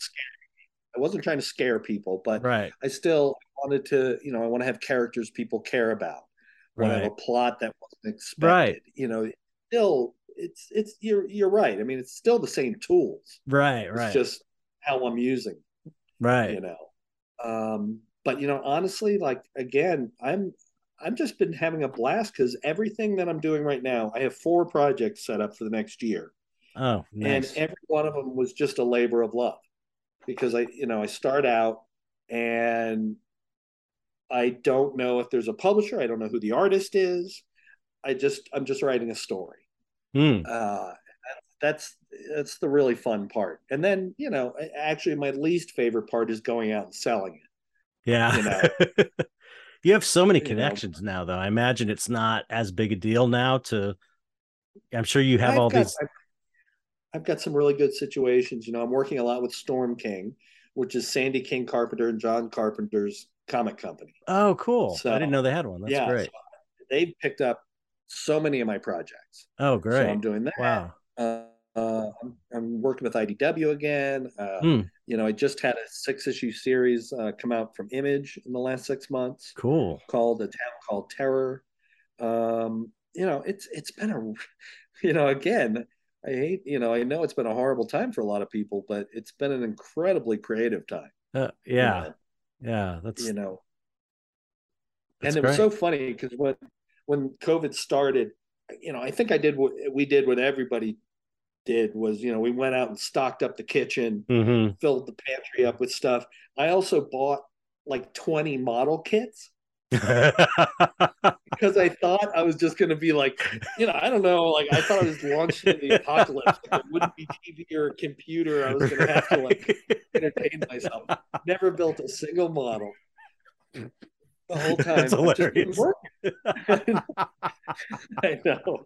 Speaker 2: i wasn't trying to scare people but
Speaker 1: right
Speaker 2: i still wanted to you know i want to have characters people care about right. want to have a plot that wasn't expected. Right. You know, still it's it's you're you're right. I mean, it's still the same tools.
Speaker 1: Right,
Speaker 2: it's
Speaker 1: right.
Speaker 2: just how I'm using.
Speaker 1: Right.
Speaker 2: You know. Um, but you know, honestly, like again, I'm I've just been having a blast because everything that I'm doing right now, I have four projects set up for the next year.
Speaker 1: Oh, nice.
Speaker 2: And every one of them was just a labor of love because I, you know, I start out and I don't know if there's a publisher. I don't know who the artist is. I just, I'm just writing a story.
Speaker 1: Mm.
Speaker 2: Uh, that's that's the really fun part. And then, you know, actually, my least favorite part is going out and selling it.
Speaker 1: Yeah. You know. You have so many connections you know, now, though. I imagine it's not as big a deal now. To, I'm sure you have
Speaker 2: I've
Speaker 1: all
Speaker 2: got,
Speaker 1: these.
Speaker 2: I've, I've, got some really good situations. You know, I'm working a lot with Storm King, which is Sandy King Carpenter and John Carpenter's comic company.
Speaker 1: Oh, cool! So, I didn't know they had one. That's yeah, great.
Speaker 2: So they've picked up so many of my projects.
Speaker 1: Oh, great!
Speaker 2: So I'm doing that.
Speaker 1: Wow.
Speaker 2: Uh, uh, I'm, I'm, working with IDW again. Uh, mm. You know, I just had a six issue series uh, come out from Image in the last six months.
Speaker 1: Cool.
Speaker 2: Called A Town Called Terror. Um, you know, it's it's been a, you know, again, I hate, you know, I know it's been a horrible time for a lot of people, but it's been an incredibly creative time.
Speaker 1: Uh, yeah, you know? yeah, that's
Speaker 2: you know, that's and it great. was so funny because when when COVID started, you know, I think I did what we did what everybody did was, you know, we went out and stocked up the kitchen,
Speaker 1: mm-hmm.
Speaker 2: filled the pantry up with stuff. I also bought like 20 model kits because I thought I was just going to be like, you know, I don't know, like I thought I was launching the apocalypse. Like, it wouldn't be TV or computer. I was going to have to like entertain myself. Never built a single model the whole time. That's hilarious. I know.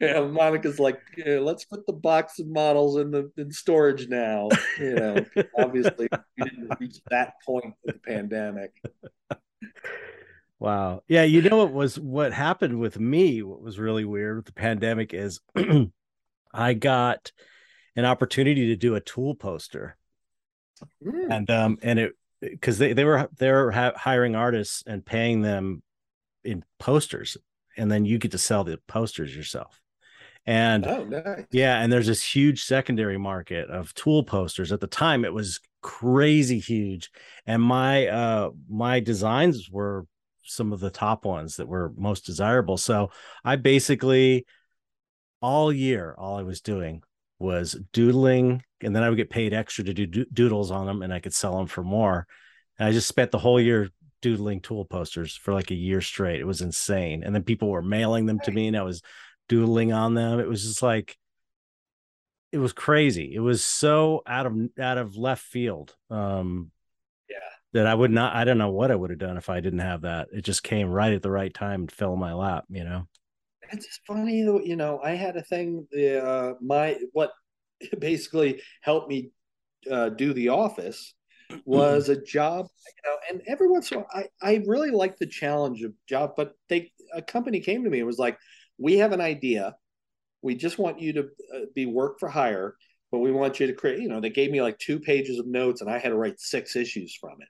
Speaker 2: Yeah, Monica's like, yeah, let's put the box of models in the in storage now. You know, obviously we didn't reach that point of the pandemic.
Speaker 1: Wow. Yeah, you know what was what happened with me, what was really weird with the pandemic is I got an opportunity to do a tool poster. Mm. And um and it because they, they were they were ha- hiring artists and paying them in posters and then you get to sell the posters yourself and
Speaker 2: oh, nice.
Speaker 1: yeah and there's this huge secondary market of tool posters at the time it was crazy huge and my uh my designs were some of the top ones that were most desirable so i basically all year all i was doing was doodling and then I would get paid extra to do doodles on them and I could sell them for more. And I just spent the whole year doodling tool posters for like a year straight. It was insane. And then people were mailing them to me and I was doodling on them. It was just like it was crazy. It was so out of out of left field. Um
Speaker 2: yeah.
Speaker 1: That I would not I don't know what I would have done if I didn't have that. It just came right at the right time and fell in my lap, you know
Speaker 2: it's just funny you know i had a thing uh my what basically helped me uh, do the office was a job you know and every once in a while i i really like the challenge of job but they a company came to me and was like we have an idea we just want you to uh, be work for hire but we want you to create you know they gave me like two pages of notes and i had to write six issues from it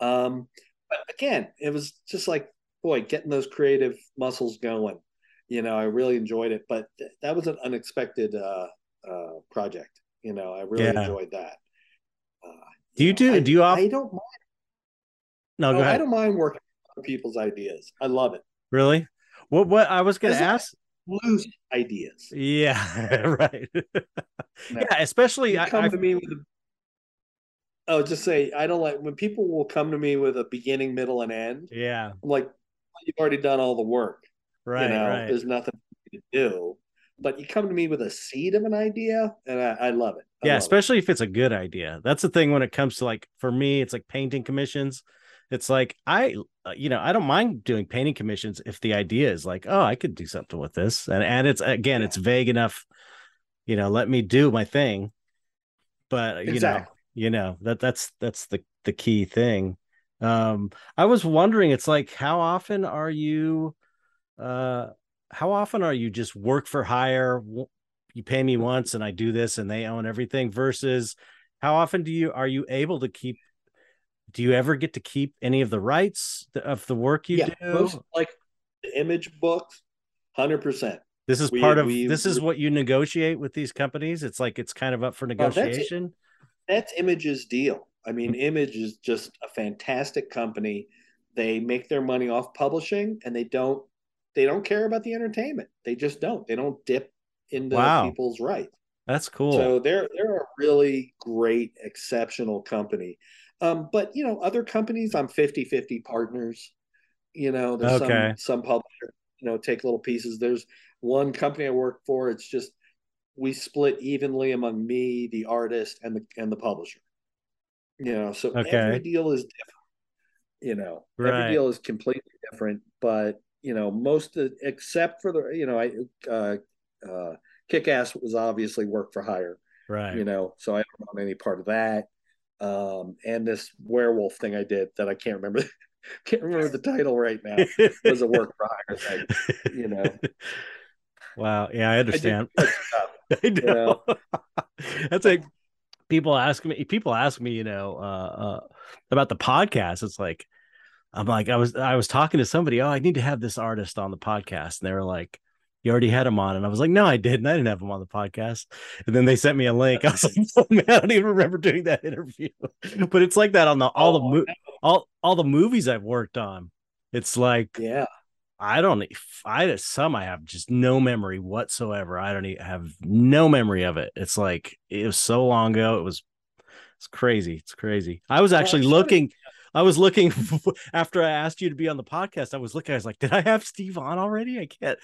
Speaker 1: hmm.
Speaker 2: um but again it was just like boy getting those creative muscles going you know, I really enjoyed it. But th- that was an unexpected uh, uh, project. You know, I really yeah. enjoyed that.
Speaker 1: Uh, do you, do?
Speaker 2: I,
Speaker 1: do you?
Speaker 2: Off- I don't mind.
Speaker 1: No, go ahead.
Speaker 2: I don't mind working on people's ideas. I love it.
Speaker 1: Really? What? What I was going to ask.
Speaker 2: Loose ideas.
Speaker 1: Yeah, right. yeah, especially
Speaker 2: I, come I, to me with. A, oh, just say I don't like when people will come to me with a beginning, middle, and end.
Speaker 1: Yeah,
Speaker 2: I'm like, you've already done all the work.
Speaker 1: Right. You know, right.
Speaker 2: there's nothing to do. But you come to me with a seed of an idea, and I, I love it. I
Speaker 1: yeah,
Speaker 2: love
Speaker 1: especially
Speaker 2: it.
Speaker 1: if it's a good idea. That's the thing when it comes to like for me, it's like painting commissions. It's like I, uh, you know, I don't mind doing painting commissions if the idea is like, oh, I could do something with this, and and it's again, yeah. it's vague enough. You know, let me do my thing. But you exactly. know, you know that that's that's the the key thing. Um, I was wondering, it's like, how often are you? uh how often are you just work for hire you pay me once and i do this and they own everything versus how often do you are you able to keep do you ever get to keep any of the rights of the work you yeah, do
Speaker 2: most, like the image books 100%
Speaker 1: This is we, part of we, this is what you negotiate with these companies. It's like it's kind of up for negotiation.
Speaker 2: that's, that's Image's deal. I mean, mm-hmm. Image is just a fantastic company. They make their money off publishing, and they don't they don't care about the entertainment. They just don't. They don't dip into wow. people's rights.
Speaker 1: That's cool.
Speaker 2: So they're they're a really great, exceptional company. Um, but you know, other companies, I'm 50-50 partners. You know, there's okay. some some publisher, you know, take little pieces. There's one company I work for, it's just we split evenly among me, the artist, and the and the publisher. You know, so okay. every deal is different. You know, right. every deal is completely different, but you know, most of, except for the you know, I uh, uh, Kick Ass was obviously work for hire,
Speaker 1: right?
Speaker 2: You know, so I don't want any part of that. Um, and this werewolf thing I did that I can't remember. can't remember the title right now. was a work for hire thing, you know.
Speaker 1: Wow. Yeah, I understand. I, I know. That's like people ask me. People ask me, you know, uh, uh, about the podcast. It's like I'm like I was I was talking to somebody. Oh, I need to have this artist on the podcast, and they were like, "You already had him on," and I was like, "No, I didn't. I didn't have him on the podcast." And then they sent me a link. I was like, "Oh man, I don't even remember doing that interview." but it's like that on the all the oh, mo- all all the movies I've worked on. It's like
Speaker 2: yeah,
Speaker 1: I don't. I some I have just no memory whatsoever. I don't even have no memory of it. It's like it was so long ago. It was it's crazy. It's crazy. I was actually looking. I was looking after I asked you to be on the podcast. I was looking. I was like, did I have Steve on already? I can't.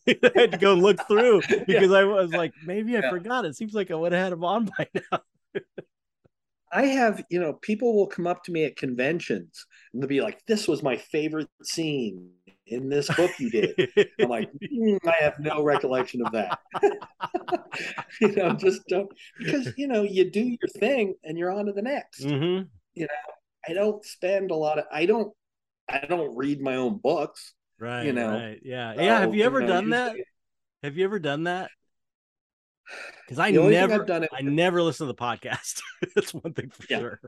Speaker 1: I had to go look through because yeah. I was like, maybe I yeah. forgot. It seems like I would have had him on by now.
Speaker 2: I have, you know, people will come up to me at conventions and they'll be like, "This was my favorite scene in this book you did." I'm like, mm, I have no recollection of that. you know, just don't because you know you do your thing and you're on to the next.
Speaker 1: Mm-hmm.
Speaker 2: You know, I don't spend a lot of I don't I don't read my own books.
Speaker 1: Right.
Speaker 2: You know.
Speaker 1: Right. Yeah. Yeah. Have you ever you know, done that? Have you ever done that? Because I never done it I never listen to the podcast. That's one thing for yeah. sure.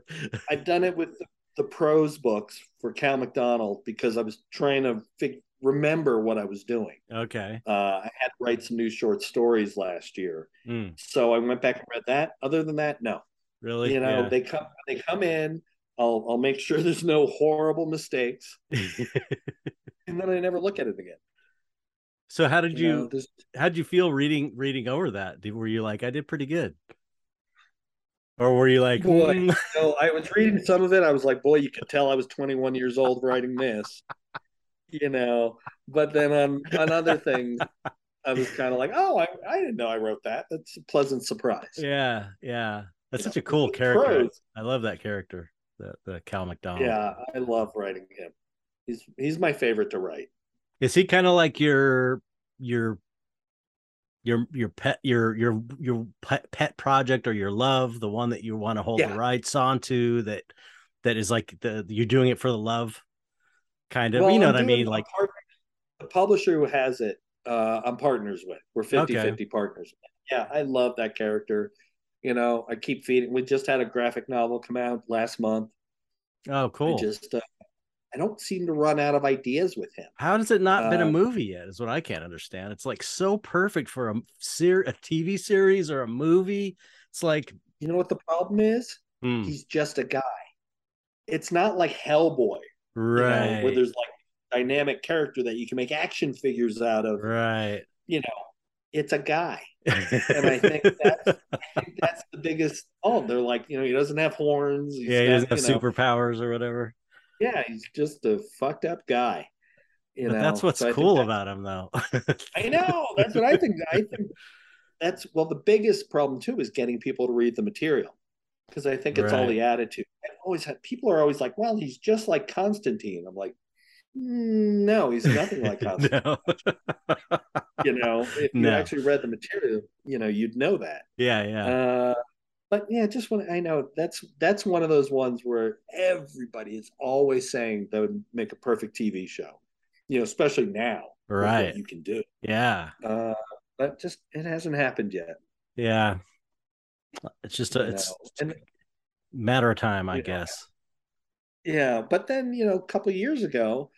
Speaker 2: I've done it with the, the, prose books for Cal McDonald because I was trying to fig- remember what I was doing.
Speaker 1: Okay.
Speaker 2: Uh, I had to write some new short stories last year.
Speaker 1: Mm.
Speaker 2: So I went back and read that. Other than that, no.
Speaker 1: Really?
Speaker 2: You know, yeah. they come they come in, I'll I'll make sure there's no horrible mistakes. and then I never look at it again.
Speaker 1: So how did you, you know, how did you feel reading reading over that? Were you like, I did pretty good? Or were you like,
Speaker 2: boy, mm. you know, I was reading some of it. I was like, boy, you could tell I was 21 years old writing this, you know. But then on on other things, I was kind of like, oh, I, I didn't know I wrote that. That's a pleasant surprise.
Speaker 1: Yeah, yeah. That's you such know, a cool character. Prose. I love that character the the Cal McDonald.
Speaker 2: Yeah, I love writing him. He's he's my favorite to write.
Speaker 1: Is he kind of like your your your your pet your your your pet, pet project or your love, the one that you want to hold yeah. the rights onto that that is like the you're doing it for the love kind of well, you know I'm what I mean like
Speaker 2: the publisher who has it uh I'm partners with. We're 50 okay. 50 partners. Yeah, I love that character. You know, I keep feeding. We just had a graphic novel come out last month.
Speaker 1: Oh, cool!
Speaker 2: I just uh, I don't seem to run out of ideas with him.
Speaker 1: How has it not uh, been a uh, movie yet? Is what I can't understand. It's like so perfect for a ser- a TV series or a movie. It's like
Speaker 2: you know what the problem is?
Speaker 1: Hmm.
Speaker 2: He's just a guy. It's not like Hellboy,
Speaker 1: right?
Speaker 2: You know, where there's like dynamic character that you can make action figures out of,
Speaker 1: right?
Speaker 2: You know, it's a guy and I think that's, I think that's the biggest. Oh, they're like, you know, he doesn't have horns.
Speaker 1: yeah, he doesn't have superpowers or whatever.
Speaker 2: Yeah, he's just a fucked up guy. You but know,
Speaker 1: that's what's so cool about him, though.
Speaker 2: I know. That's what I think. I think that's well. The biggest problem too is getting people to read the material because I think it's right. all the attitude. I always had people are always like, "Well, he's just like Constantine." I'm like, no, he's nothing like Constantine. you know, if you no. actually read the material, you know, you'd know that.
Speaker 1: Yeah, yeah.
Speaker 2: Uh, but yeah, just when I know that's that's one of those ones where everybody is always saying that would make a perfect TV show. You know, especially now,
Speaker 1: right?
Speaker 2: you can do.
Speaker 1: Yeah.
Speaker 2: Uh, but just it hasn't happened yet.
Speaker 1: Yeah. It's just a you it's and, matter of time, I guess.
Speaker 2: Know. Yeah, but then you know, a couple years ago,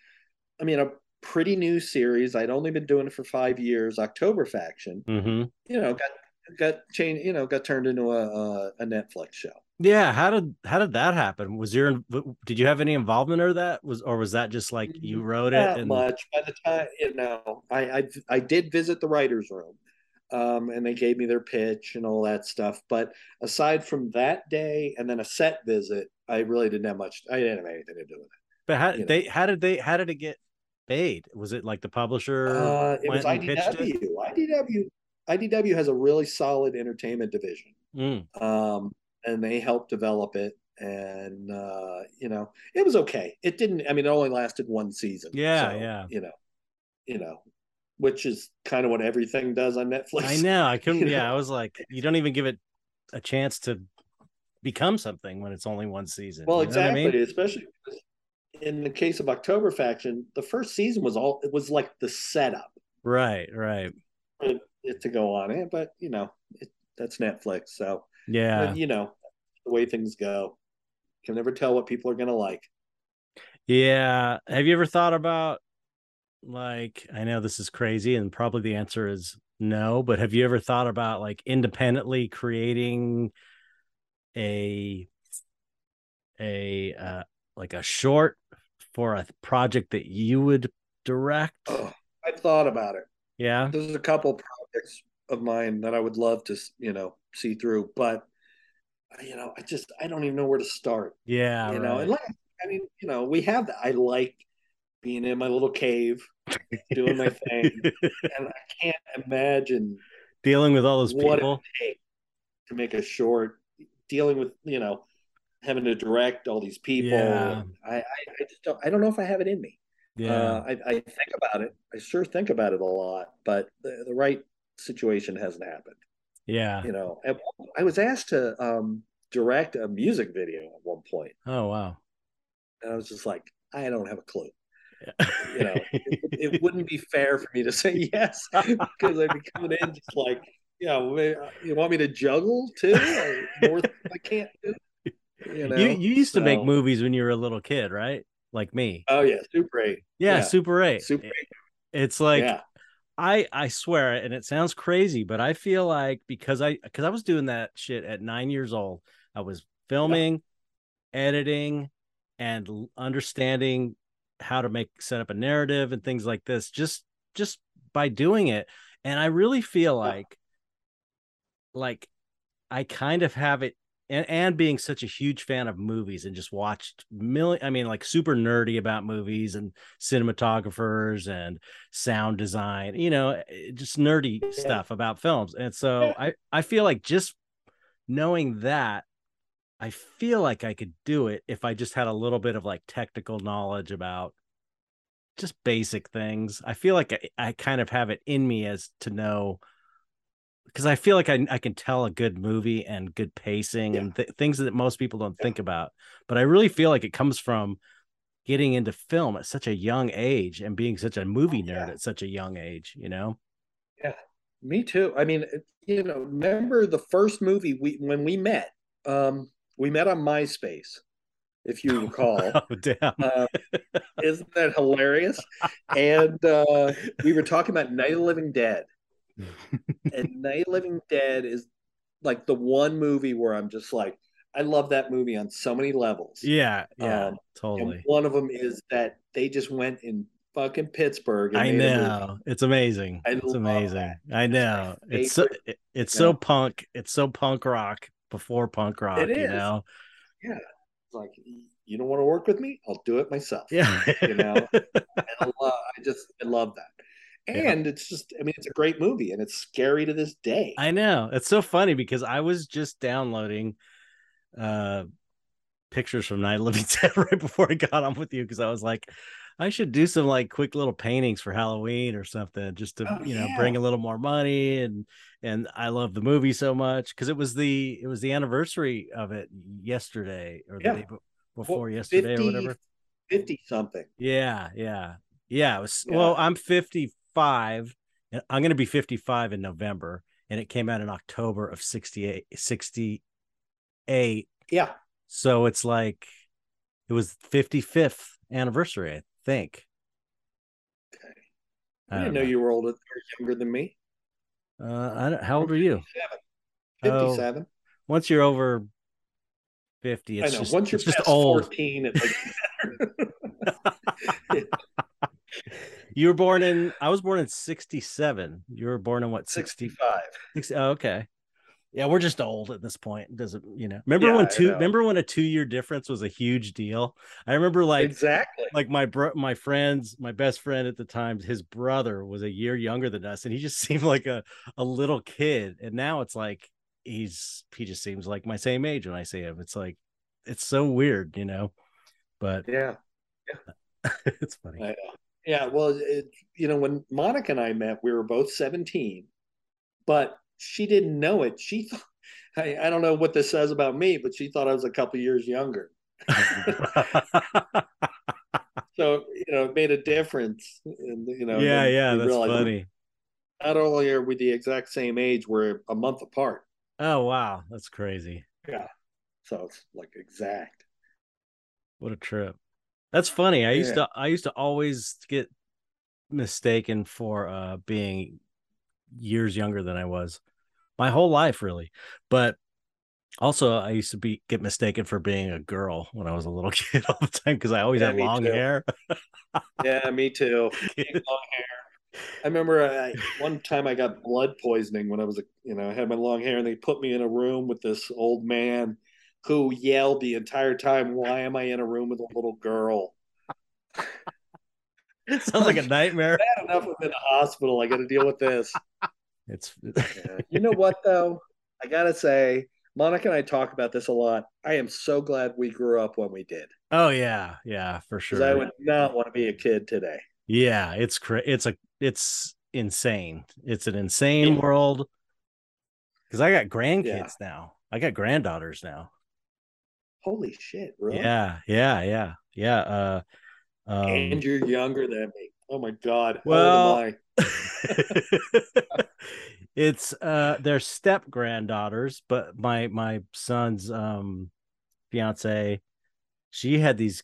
Speaker 2: I mean, a pretty new series. I'd only been doing it for five years. October Faction,
Speaker 1: mm-hmm.
Speaker 2: you know, got got changed. You know, got turned into a, a, a Netflix show.
Speaker 1: Yeah, how did how did that happen? Was your did you have any involvement or that was or was that just like you wrote
Speaker 2: Not
Speaker 1: it? And...
Speaker 2: much. By the time you know, I, I I did visit the writers' room, um, and they gave me their pitch and all that stuff. But aside from that day and then a set visit, I really didn't have much. I didn't have anything to do with it.
Speaker 1: But how they know. how did they how did it get made? Was it like the publisher?
Speaker 2: Uh, it was IDW. It? IDW. IDW has a really solid entertainment division,
Speaker 1: mm.
Speaker 2: um, and they helped develop it. And uh, you know, it was okay. It didn't. I mean, it only lasted one season.
Speaker 1: Yeah, so, yeah.
Speaker 2: You know, you know, which is kind of what everything does on Netflix.
Speaker 1: I know. I couldn't. You yeah, know? I was like, you don't even give it a chance to become something when it's only one season.
Speaker 2: Well,
Speaker 1: you know
Speaker 2: exactly.
Speaker 1: I mean?
Speaker 2: Especially in the case of October Faction, the first season was all it was like the setup.
Speaker 1: Right. Right.
Speaker 2: It to go on it, but you know, it, that's Netflix. So
Speaker 1: yeah,
Speaker 2: you know, the way things go, can never tell what people are going to like.
Speaker 1: Yeah. Have you ever thought about like I know this is crazy and probably the answer is no, but have you ever thought about like independently creating a a uh like a short for a project that you would direct?
Speaker 2: Oh, I thought about it.
Speaker 1: Yeah.
Speaker 2: There's a couple projects of mine that I would love to, you know, see through, but you know, I just I don't even know where to start.
Speaker 1: Yeah.
Speaker 2: You
Speaker 1: right.
Speaker 2: know, and like I mean, you know, we have that. I like being in my little cave, doing my thing, and I can't imagine
Speaker 1: dealing with all those people
Speaker 2: to make a short, dealing with you know having to direct all these people.
Speaker 1: Yeah.
Speaker 2: I, I, I just don't. I don't know if I have it in me.
Speaker 1: Yeah,
Speaker 2: uh, I, I think about it. I sure think about it a lot, but the, the right situation hasn't happened.
Speaker 1: Yeah,
Speaker 2: you know, I was asked to um, direct a music video at one point.
Speaker 1: Oh wow!
Speaker 2: And I was just like, I don't have a clue you know, it, it, wouldn't be fair for me to say yes because I'd be coming in just like, you know, you want me to juggle too? More I can't do. You, know?
Speaker 1: you, you used so, to make movies when you were a little kid, right? Like me.
Speaker 2: Oh yeah, Super Eight.
Speaker 1: Yeah, yeah. Super Eight.
Speaker 2: Super Eight.
Speaker 1: It's like yeah. I I swear, and it sounds crazy, but I feel like because I because I was doing that shit at nine years old, I was filming, yeah. editing, and understanding how to make set up a narrative and things like this just just by doing it and i really feel like like i kind of have it and, and being such a huge fan of movies and just watched million i mean like super nerdy about movies and cinematographers and sound design you know eh, just nerdy yeah. stuff about films and so i i feel like just knowing that I feel like I could do it if I just had a little bit of like technical knowledge about just basic things. I feel like I, I kind of have it in me as to know because I feel like I, I can tell a good movie and good pacing yeah. and th- things that most people don't yeah. think about. But I really feel like it comes from getting into film at such a young age and being such a movie oh, nerd yeah. at such a young age, you know?
Speaker 2: Yeah, me too. I mean, you know, remember the first movie we when we met, um, we met on MySpace, if you recall.
Speaker 1: oh, damn. Uh,
Speaker 2: isn't that hilarious? And uh, we were talking about Night of the Living Dead. and Night Living Dead is like the one movie where I'm just like, I love that movie on so many levels.
Speaker 1: Yeah, yeah, um, totally.
Speaker 2: one of them is that they just went in fucking Pittsburgh.
Speaker 1: I know it's amazing. I it's amazing. That. I know it's so it, it's so punk. It's so punk rock, before punk rock. It is. You know?
Speaker 2: Yeah. It's like you don't want to work with me, I'll do it myself.
Speaker 1: Yeah.
Speaker 2: you know, I, love, I just I love that. And yeah. it's just, I mean, it's a great movie and it's scary to this day.
Speaker 1: I know. It's so funny because I was just downloading uh pictures from Night of Living Dead right before I got on with you because I was like, I should do some like quick little paintings for Halloween or something just to oh, you know yeah. bring a little more money and and I love the movie so much because it was the it was the anniversary of it yesterday or the yeah. day before well, yesterday 50, or whatever.
Speaker 2: 50 something.
Speaker 1: Yeah, yeah. Yeah, it was well, I'm 55 and I'm going to be 55 in November and it came out in October of 68 68.
Speaker 2: Yeah.
Speaker 1: So it's like it was 55th anniversary, I think.
Speaker 2: I, I didn't know, know, you were older, younger than me.
Speaker 1: Uh, I don't, how old are you?
Speaker 2: 57. 57. Oh,
Speaker 1: once you're over 50, it's I know.
Speaker 2: Just, once you're
Speaker 1: just
Speaker 2: old. 14, it's
Speaker 1: like you were born in I was born in 67. You were born in what
Speaker 2: 65.
Speaker 1: 60, oh, okay. Yeah, we're just old at this point. Doesn't you know? Remember yeah, when two? Remember when a two year difference was a huge deal? I remember like
Speaker 2: exactly
Speaker 1: like my bro, my friends, my best friend at the time, his brother was a year younger than us, and he just seemed like a a little kid. And now it's like he's he just seems like my same age when I see him. It's like it's so weird, you know. But
Speaker 2: yeah, yeah.
Speaker 1: it's funny.
Speaker 2: Yeah, well, it, you know, when Monica and I met, we were both seventeen, but she didn't know it. She thought, I, I don't know what this says about me, but she thought I was a couple years younger. so you know, it made a difference. And you know,
Speaker 1: yeah, yeah, that's funny.
Speaker 2: Not only are we the exact same age, we're a month apart.
Speaker 1: Oh wow, that's crazy.
Speaker 2: Yeah, so it's like exact.
Speaker 1: What a trip. That's funny. I used yeah. to I used to always get mistaken for uh being years younger than I was my whole life really. But also I used to be get mistaken for being a girl when I was a little kid all the time because I always yeah, had long too. hair.
Speaker 2: yeah, me too. long hair. I remember I, one time I got blood poisoning when I was a you know I had my long hair and they put me in a room with this old man who yelled the entire time, "Why am I in a room with a little girl?"
Speaker 1: It sounds like a nightmare.
Speaker 2: Bad enough I'm in the hospital. I got to deal with this.
Speaker 1: It's
Speaker 2: you know what though? I gotta say, Monica and I talk about this a lot. I am so glad we grew up when we did.
Speaker 1: Oh yeah, yeah, for sure.
Speaker 2: I would not want to be a kid today.
Speaker 1: Yeah, it's cra- it's a it's insane. It's an insane yeah. world. Because I got grandkids yeah. now. I got granddaughters now.
Speaker 2: Holy shit, really?
Speaker 1: Yeah, yeah, yeah, yeah. Uh,
Speaker 2: um, and you're younger than me. Oh my god.
Speaker 1: Well, it's uh their step granddaughters, but my my son's um fiance, she had these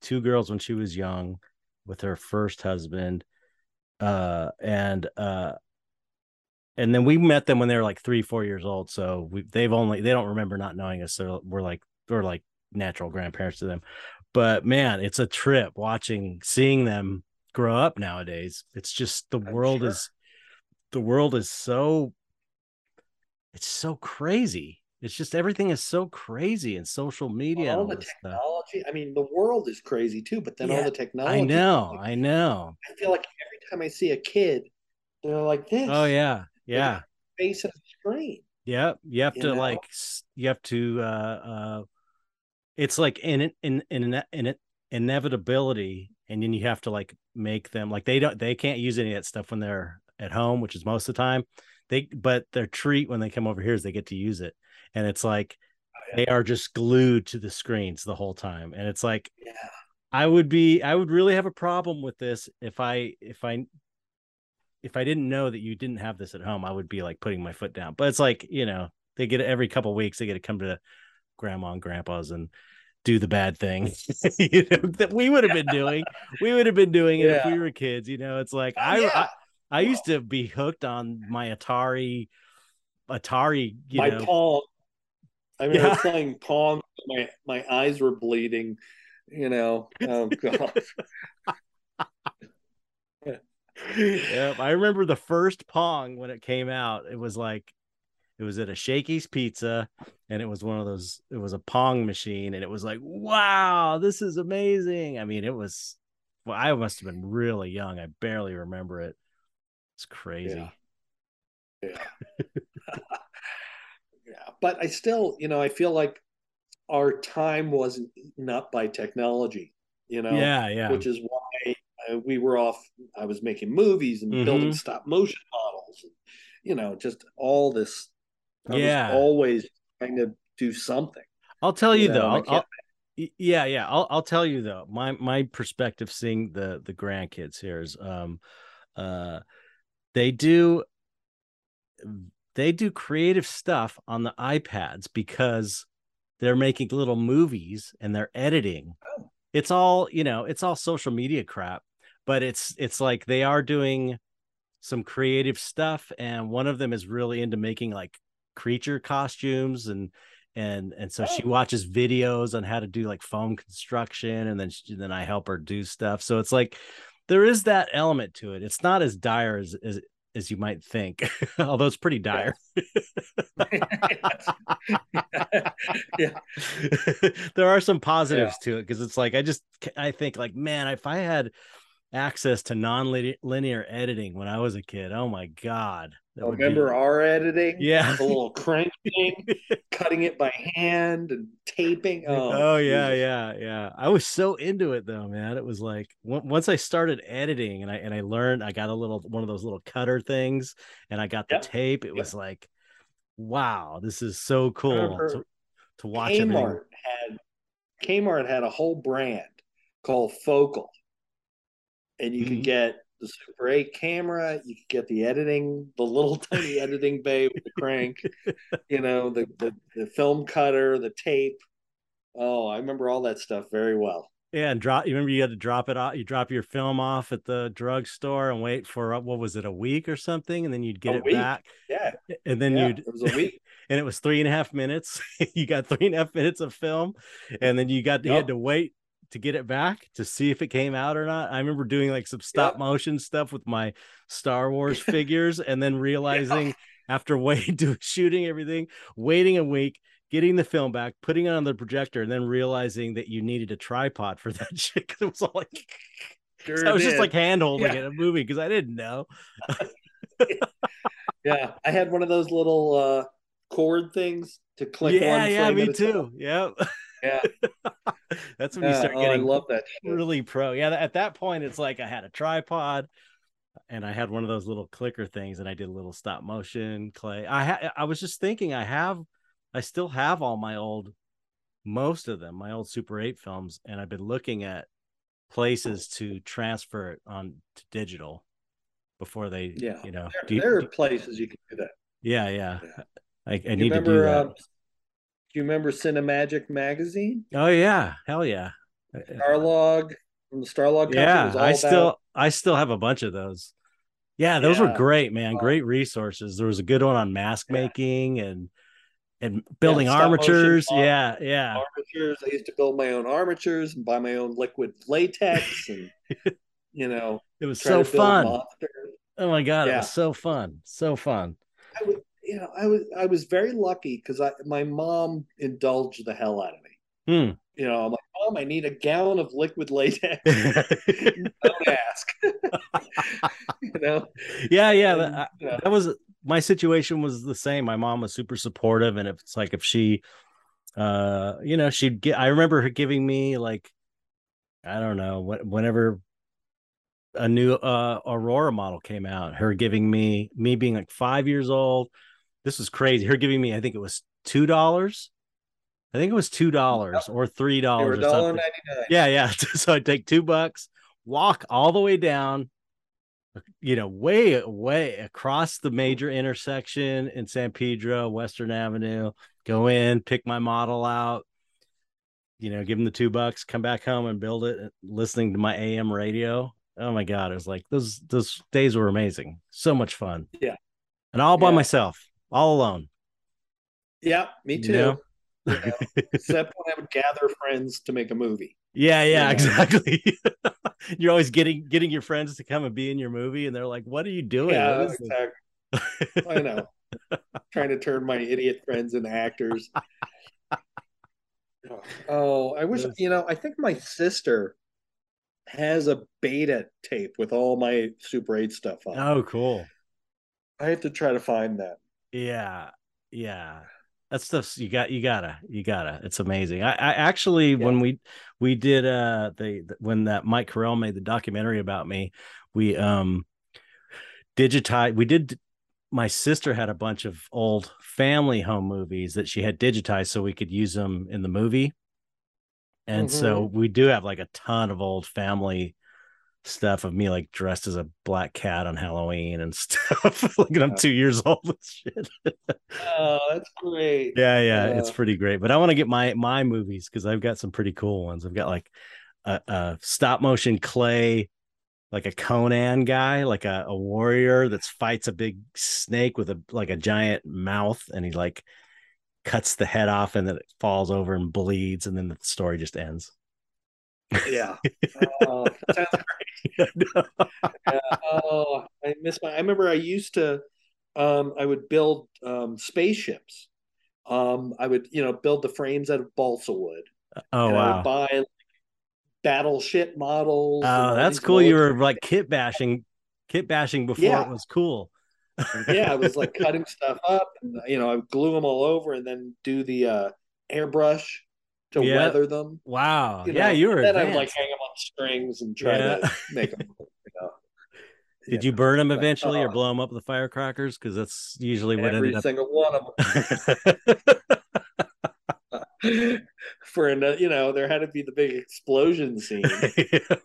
Speaker 1: two girls when she was young with her first husband. Uh and uh and then we met them when they were like three, four years old. So we they've only they don't remember not knowing us. So we're like we're like natural grandparents to them. But man, it's a trip watching seeing them grow up nowadays. It's just the I'm world sure. is the world is so it's so crazy. It's just everything is so crazy and social media.
Speaker 2: Well, all, the technology. Stuff. I mean, the world is crazy too, but then yeah, all the technology.
Speaker 1: I know, like, I know.
Speaker 2: I feel like every time I see a kid, they're like this.
Speaker 1: Oh yeah, yeah.
Speaker 2: Face of the screen.
Speaker 1: Yep. You have you to know? like you have to uh uh it's like in in in in inevitability and then you have to like make them like they don't they can't use any of that stuff when they're at home which is most of the time. They but their treat when they come over here is they get to use it. And it's like oh, yeah. they are just glued to the screens the whole time. And it's like
Speaker 2: yeah.
Speaker 1: I would be i would really have a problem with this if i if i if i didn't know that you didn't have this at home i would be like putting my foot down. But it's like you know they get it every couple weeks they get to come to grandma and grandpa's and do the bad thing you know, that we would have been doing. We would have been doing it yeah. if we were kids. You know, it's like oh, I, yeah. I, I used to be hooked on my Atari, Atari. You
Speaker 2: my
Speaker 1: know.
Speaker 2: Pong. I mean, yeah. I was playing Pong. My my eyes were bleeding. You know. Oh god.
Speaker 1: yeah, I remember the first Pong when it came out. It was like it was at a Shakey's Pizza, and it was one of those. It was a Pong machine, and it was like, wow, this is amazing. I mean, it was. Well, I must have been really young. I barely remember it. It's crazy.
Speaker 2: Yeah. Yeah. yeah. But I still, you know, I feel like our time wasn't eaten up by technology. You know.
Speaker 1: Yeah. Yeah.
Speaker 2: Which is why uh, we were off. I was making movies and mm-hmm. building stop motion models. And, you know, just all this I
Speaker 1: yeah.
Speaker 2: always trying to do something.
Speaker 1: I'll tell you, you though. I'll, I'll, yeah, yeah. I'll I'll tell you though. My my perspective seeing the the grandkids here is um uh they do they do creative stuff on the iPads because they're making little movies and they're editing. Oh. It's all, you know, it's all social media crap, but it's it's like they are doing some creative stuff and one of them is really into making like creature costumes and and and so she watches videos on how to do like foam construction and then she, then I help her do stuff. So it's like there is that element to it. It's not as dire as as, as you might think although it's pretty dire. Yeah. There are some positives yeah. to it because it's like i just i think like man if i had access to non-linear editing when I was a kid. Oh my god!
Speaker 2: Remember be... our editing?
Speaker 1: Yeah,
Speaker 2: the little cranking, cutting it by hand and taping. Oh,
Speaker 1: oh yeah, yeah, yeah. I was so into it though, man. It was like once I started editing and I and I learned, I got a little one of those little cutter things, and I got the yep. tape. It yep. was like, wow, this is so cool to, to watch. Kmart everything.
Speaker 2: had Kmart had a whole brand called Focal and you mm-hmm. could get the Super 8 camera, you could get the editing, the little tiny editing bay with the crank, you know, the, the, the film cutter, the tape. Oh, I remember all that stuff very well.
Speaker 1: Yeah, and drop. You remember you had to drop it off. You drop your film off at the drugstore and wait for what was it, a week or something, and then you'd get a it
Speaker 2: week.
Speaker 1: back.
Speaker 2: Yeah,
Speaker 1: and then
Speaker 2: yeah,
Speaker 1: you'd.
Speaker 2: It was a week,
Speaker 1: and it was three and a half minutes. you got three and a half minutes of film, and then you got yep. you had to wait to get it back to see if it came out or not. I remember doing like some stop yep. motion stuff with my Star Wars figures and then realizing yeah. after waiting to shooting everything, waiting a week, getting the film back, putting it on the projector, and then realizing that you needed a tripod for that shit. Cause it was all like sure so I was did. just like hand holding yeah. it a movie because I didn't know.
Speaker 2: yeah. I had one of those little uh cord things to click
Speaker 1: yeah, Yeah, me too. Yep.
Speaker 2: Yeah.
Speaker 1: That's when you start getting
Speaker 2: oh, I love that
Speaker 1: shit. really pro. Yeah, at that point it's like I had a tripod and I had one of those little clicker things and I did a little stop motion clay. I ha- I was just thinking I have I still have all my old most of them, my old Super 8 films and I've been looking at places to transfer it on to digital before they
Speaker 2: yeah
Speaker 1: you know
Speaker 2: there, there are places you can do that
Speaker 1: yeah yeah, yeah. I, I need remember, to do that. Uh,
Speaker 2: do you remember Cinemagic magazine?
Speaker 1: Oh yeah, hell yeah.
Speaker 2: Uh, uh, Starlog from the Starlog.
Speaker 1: Yeah, I about... still I still have a bunch of those. Yeah, those yeah. were great, man. Uh, great resources. There was a good one on mask yeah. making and and building yeah, armatures. Yeah, yeah.
Speaker 2: Armatures. I used to build my own armatures and buy my own liquid latex and you know
Speaker 1: it was so fun. Monsters. Oh my god, it was so fun. So fun.
Speaker 2: I would you know, I was I was very lucky because I my mom indulged the hell out of me.
Speaker 1: Hmm.
Speaker 2: You know, I'm like, Mom, I need a gallon of liquid latex. Don't ask. you know.
Speaker 1: Yeah, yeah. And, that, you know. that was my situation was the same. My mom was super supportive, and it's like if she, uh, you know, she'd get. I remember her giving me like, I don't know, whenever a new uh Aurora model came out, her giving me me being like five years old this was crazy. Her giving me, I think it was two dollars. I think it was two dollars or three dollars. Yeah, yeah. so I take two bucks, walk all the way down, you know, way way across the major intersection in San Pedro, Western Avenue. Go in, pick my model out. You know, give them the two bucks, come back home and build it. Listening to my AM radio. Oh my god, it was like those those days were amazing. So much fun.
Speaker 2: Yeah,
Speaker 1: and all by yeah. myself all alone.
Speaker 2: Yeah, me too. You know? you know, except when I would gather friends to make a movie.
Speaker 1: Yeah, yeah, exactly. You're always getting getting your friends to come and be in your movie, and they're like, "What are you doing?"
Speaker 2: Yeah, exactly. I know. Trying to turn my idiot friends into actors. Oh, I wish you know. I think my sister has a beta tape with all my Super 8 stuff on.
Speaker 1: Oh, cool.
Speaker 2: I have to try to find that.
Speaker 1: Yeah, yeah. That stuff's you got you gotta you gotta. It's amazing. I, I actually yeah. when we we did uh the when that Mike Carell made the documentary about me, we um digitized we did my sister had a bunch of old family home movies that she had digitized so we could use them in the movie. And mm-hmm. so we do have like a ton of old family stuff of me like dressed as a black cat on Halloween and stuff. like I'm two years old shit.
Speaker 2: oh, that's great.
Speaker 1: Yeah, yeah, uh, it's pretty great. But I want to get my my movies because I've got some pretty cool ones. I've got like a, a stop motion clay, like a Conan guy, like a, a warrior that fights a big snake with a like a giant mouth, and he like cuts the head off, and then it falls over and bleeds, and then the story just ends.
Speaker 2: Yeah, oh, sounds great. uh, oh, I miss my. I remember I used to. Um, I would build um, spaceships. Um, I would, you know, build the frames out of balsa wood.
Speaker 1: Oh wow! I would
Speaker 2: buy battleship models.
Speaker 1: Oh, that's cool. You were like kit bashing, kit bashing before yeah. it was cool.
Speaker 2: yeah, I was like cutting stuff up, and you know, I would glue them all over, and then do the uh, airbrush to yeah. weather them.
Speaker 1: Wow. You know? Yeah, you were. Then
Speaker 2: I would like hang them on strings and try yeah. to make them. You know.
Speaker 1: Did you burn them eventually, uh, or blow them up with the firecrackers? Because that's usually what
Speaker 2: every
Speaker 1: ended up.
Speaker 2: single one of them. For an, you know, there had to be the big explosion scene. you know,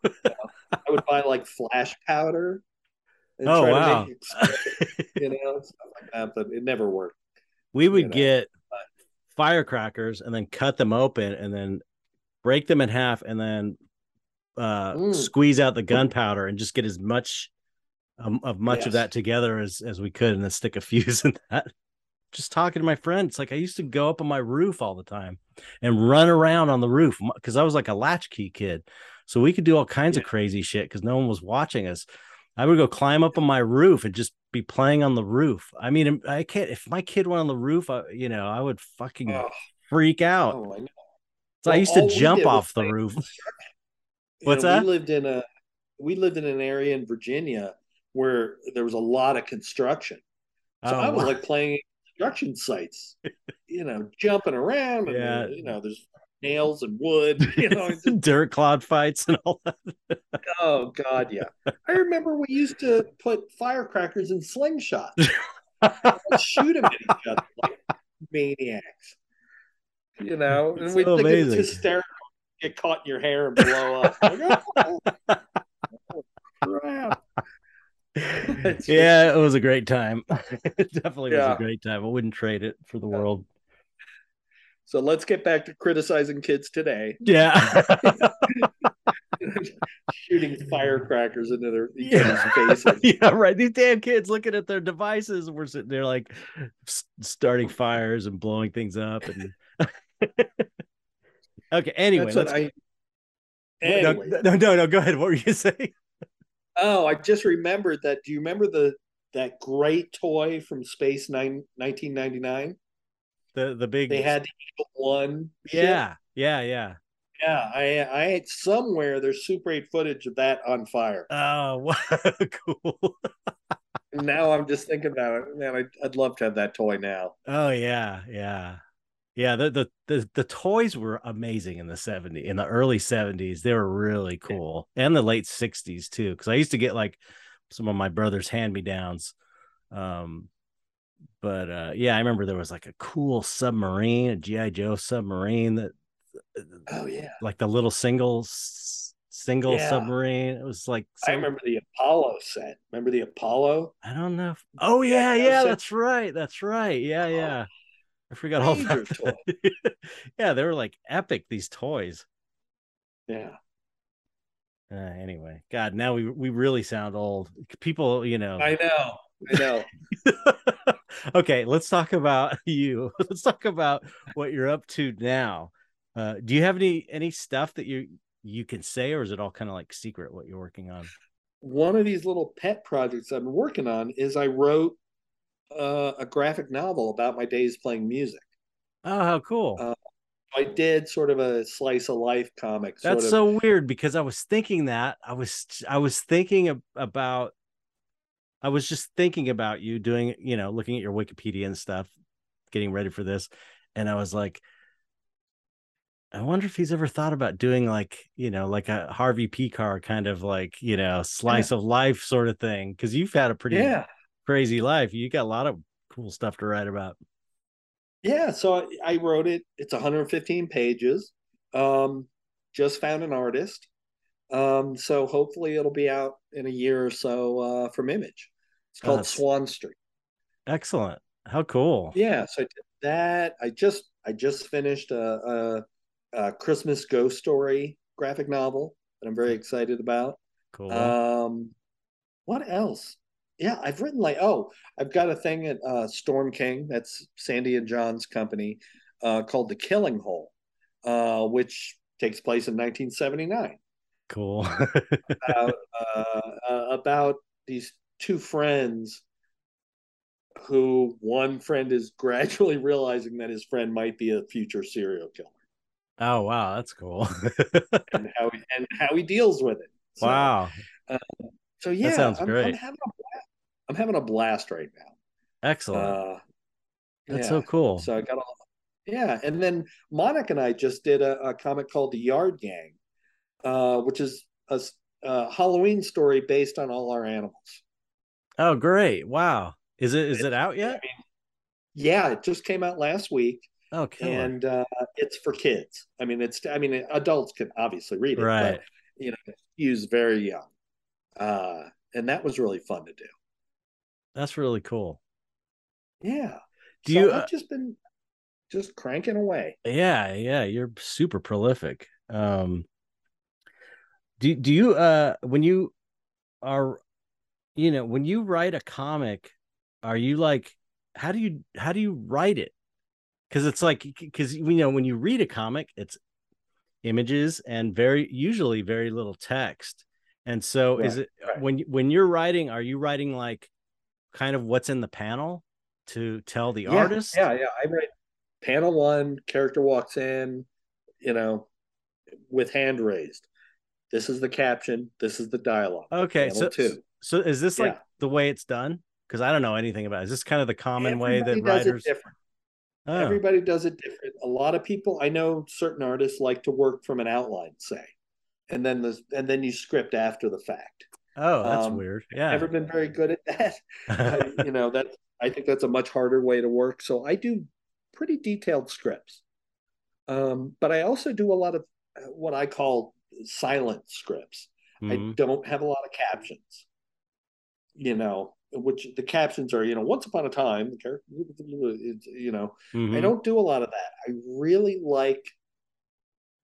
Speaker 2: I would buy like flash powder.
Speaker 1: And oh wow!
Speaker 2: you know, stuff like that, but it never worked.
Speaker 1: We would you know? get firecrackers and then cut them open and then break them in half and then uh, mm. squeeze out the gunpowder and just get as much um, of much yes. of that together as as we could and then stick a fuse in that just talking to my friends like i used to go up on my roof all the time and run around on the roof because i was like a latchkey kid so we could do all kinds yeah. of crazy shit because no one was watching us i would go climb up on my roof and just be playing on the roof i mean um, i can't if my kid went on the roof I, you know i would fucking oh. freak out oh, I so well, i used to jump off the roof what's know, that
Speaker 2: we lived in a we lived in an area in virginia where there was a lot of construction. So oh, I was wow. like playing construction sites, you know, jumping around. And, yeah. you know, there's nails and wood, you know,
Speaker 1: dirt clod fights and all that.
Speaker 2: oh God, yeah. I remember we used to put firecrackers in slingshots, shoot them at each other like maniacs. You know, and we so think amazing. it's hysterical. Get caught in your hair and blow up. Like, oh,
Speaker 1: oh, crap. yeah, it was a great time. it definitely yeah. was a great time. I wouldn't trade it for the yeah. world.
Speaker 2: So let's get back to criticizing kids today.
Speaker 1: Yeah.
Speaker 2: Shooting firecrackers into their
Speaker 1: yeah.
Speaker 2: faces.
Speaker 1: Yeah, right. These damn kids looking at their devices and we're sitting there like starting fires and blowing things up. And okay, anyway. Let's...
Speaker 2: I... anyway.
Speaker 1: No, no, no, no, go ahead. What were you saying?
Speaker 2: Oh, I just remembered that. Do you remember the that great toy from Space Nine, 1999?
Speaker 1: The the big
Speaker 2: they had the One.
Speaker 1: Yeah, yeah, yeah.
Speaker 2: Yeah, I I had somewhere there's Super 8 footage of that on fire.
Speaker 1: Oh, wow. cool.
Speaker 2: now I'm just thinking about it. Man, I'd, I'd love to have that toy now.
Speaker 1: Oh yeah, yeah yeah the, the the the toys were amazing in the 70s in the early 70s they were really cool and the late 60s too because i used to get like some of my brother's hand-me-downs um but uh yeah i remember there was like a cool submarine a gi joe submarine that
Speaker 2: oh yeah
Speaker 1: like the little single single yeah. submarine it was like
Speaker 2: some... i remember the apollo set remember the apollo
Speaker 1: i don't know if... oh yeah yeah that's right that's right yeah oh. yeah I forgot all that. yeah, they were like epic. These toys.
Speaker 2: Yeah.
Speaker 1: Uh, anyway, God, now we we really sound old. People, you know.
Speaker 2: I know. I know.
Speaker 1: okay, let's talk about you. Let's talk about what you're up to now. Uh, do you have any any stuff that you you can say, or is it all kind of like secret what you're working on?
Speaker 2: One of these little pet projects I've been working on is I wrote uh, a graphic novel about my days playing music.
Speaker 1: Oh, how cool!
Speaker 2: Uh, I did sort of a slice of life comic.
Speaker 1: That's
Speaker 2: of...
Speaker 1: so weird because I was thinking that I was I was thinking about I was just thinking about you doing you know looking at your Wikipedia and stuff, getting ready for this, and I was like. I wonder if he's ever thought about doing like, you know, like a Harvey Pekar kind of like, you know, slice yeah. of life sort of thing. Cause you've had a pretty
Speaker 2: yeah
Speaker 1: crazy life. You got a lot of cool stuff to write about.
Speaker 2: Yeah, so I wrote it. It's 115 pages. Um, just found an artist. Um, so hopefully it'll be out in a year or so uh, from Image. It's called Swan Street.
Speaker 1: Excellent. How cool.
Speaker 2: Yeah, so I did that. I just I just finished a, a, a Christmas ghost story graphic novel that I'm very excited about.
Speaker 1: Cool.
Speaker 2: Um, what else? Yeah, I've written like oh, I've got a thing at uh, Storm King. That's Sandy and John's company, uh, called The Killing Hole, uh, which takes place in 1979.
Speaker 1: Cool.
Speaker 2: about, uh, uh, about these two friends who one friend is gradually realizing that his friend might be a future serial killer.
Speaker 1: Oh wow, that's cool.
Speaker 2: and how he, and how he deals with it.
Speaker 1: So, wow.
Speaker 2: Uh, so yeah,
Speaker 1: that sounds
Speaker 2: I'm,
Speaker 1: great.
Speaker 2: I'm having, a blast. I'm having a blast right now.
Speaker 1: Excellent. Uh, that's
Speaker 2: yeah.
Speaker 1: so cool.
Speaker 2: So I got all. Yeah, and then Monica and I just did a, a comic called The Yard Gang, uh, which is a, a Halloween story based on all our animals.
Speaker 1: Oh, great! Wow. Is it is it out yet? I mean,
Speaker 2: yeah, it just came out last week.
Speaker 1: Okay.
Speaker 2: And uh, it's for kids. I mean, it's I mean, adults can obviously read it,
Speaker 1: right?
Speaker 2: But, you know, he's very young, uh, and that was really fun to do.
Speaker 1: That's really cool.
Speaker 2: Yeah.
Speaker 1: Do so you?
Speaker 2: I've uh, just been just cranking away.
Speaker 1: Yeah, yeah, you're super prolific. Um, do do you uh when you are, you know, when you write a comic are you like how do you how do you write it? Because it's like because you know when you read a comic it's images and very usually very little text. And so right, is it right. when when you're writing are you writing like kind of what's in the panel to tell the
Speaker 2: yeah,
Speaker 1: artist?
Speaker 2: yeah yeah. I write panel one character walks in you know with hand raised this is the caption this is the dialogue
Speaker 1: okay so two. so is this like yeah. the way it's done because I don't know anything about it. Is this kind of the common Everybody way that writers
Speaker 2: different? Oh. Everybody does it different. A lot of people I know certain artists like to work from an outline, say, and then the and then you script after the fact.
Speaker 1: Oh, that's um, weird. Yeah,
Speaker 2: never been very good at that. I, you know that I think that's a much harder way to work. So I do pretty detailed scripts, um, but I also do a lot of uh, what I call silent scripts. Mm-hmm. I don't have a lot of captions. You know, which the captions are, you know, once upon a time, the character, you know, mm-hmm. I don't do a lot of that. I really like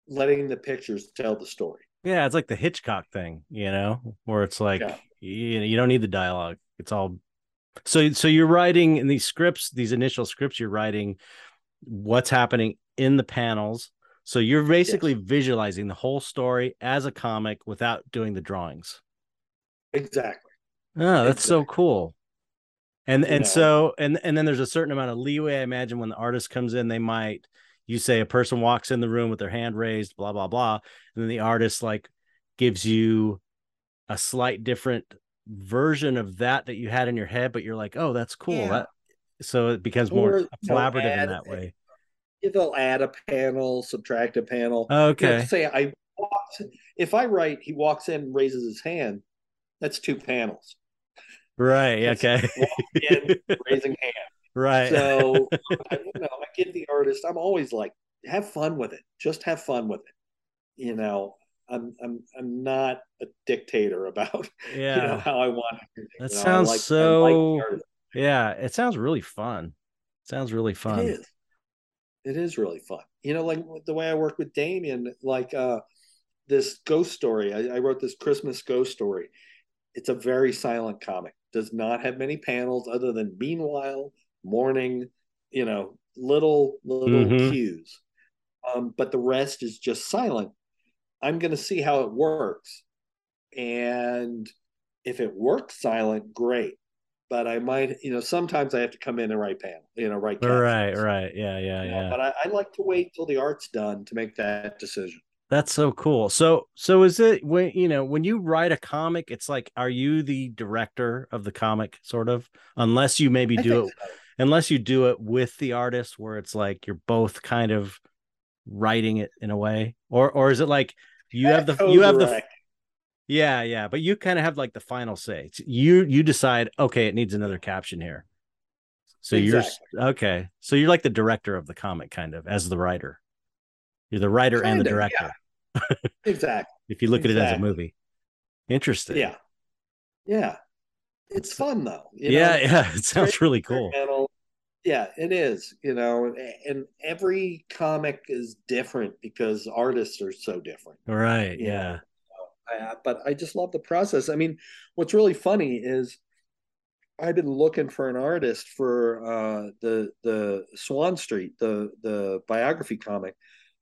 Speaker 2: letting the pictures tell the story.
Speaker 1: Yeah, it's like the Hitchcock thing, you know, where it's like yeah. you, you don't need the dialogue. It's all so so you're writing in these scripts, these initial scripts, you're writing what's happening in the panels. So you're basically yes. visualizing the whole story as a comic without doing the drawings.
Speaker 2: Exactly.
Speaker 1: Oh, that's so cool. And you and know. so and and then there's a certain amount of leeway. I imagine when the artist comes in, they might you say a person walks in the room with their hand raised, blah blah blah, and then the artist like gives you a slight different version of that that you had in your head, but you're like, oh, that's cool. Yeah. That, so it becomes more collaborative in that way.
Speaker 2: They'll add a panel, subtract a panel.
Speaker 1: Okay.
Speaker 2: Say I walked, if I write, he walks in, raises his hand. That's two panels.
Speaker 1: Right. Okay.
Speaker 2: in, raising hand.
Speaker 1: Right.
Speaker 2: So I, you know, I give the artist. I'm always like, have fun with it. Just have fun with it. You know, I'm I'm I'm not a dictator about yeah. you know how I want
Speaker 1: it. That you know, sounds like, so. Like yeah, it sounds really fun. Sounds really fun.
Speaker 2: It is. It is really fun. You know, like the way I work with Damien, like uh this ghost story. I, I wrote this Christmas ghost story. It's a very silent comic does not have many panels other than meanwhile, morning, you know, little little mm-hmm. cues. Um, but the rest is just silent. I'm going to see how it works, and if it works silent, great. But I might, you know, sometimes I have to come in and write panel, you know, write.
Speaker 1: Captions. Right, right, yeah, yeah, you know, yeah.
Speaker 2: But I, I like to wait till the art's done to make that decision.
Speaker 1: That's so cool. So so is it when you know when you write a comic, it's like are you the director of the comic sort of unless you maybe do it so. unless you do it with the artist where it's like you're both kind of writing it in a way or or is it like you have the you have the yeah yeah but you kind of have like the final say it's you you decide okay it needs another caption here so exactly. you're okay so you're like the director of the comic kind of as the writer you're the writer kind and the director.
Speaker 2: Yeah. exactly.
Speaker 1: if you look exactly. at it as a movie. Interesting.
Speaker 2: Yeah. Yeah. It's fun though.
Speaker 1: yeah, know? yeah. It sounds really cool.
Speaker 2: Yeah, it is. You know, and every comic is different because artists are so different.
Speaker 1: Right. Yeah.
Speaker 2: I, but I just love the process. I mean, what's really funny is I've been looking for an artist for uh, the the Swan Street, the the biography comic,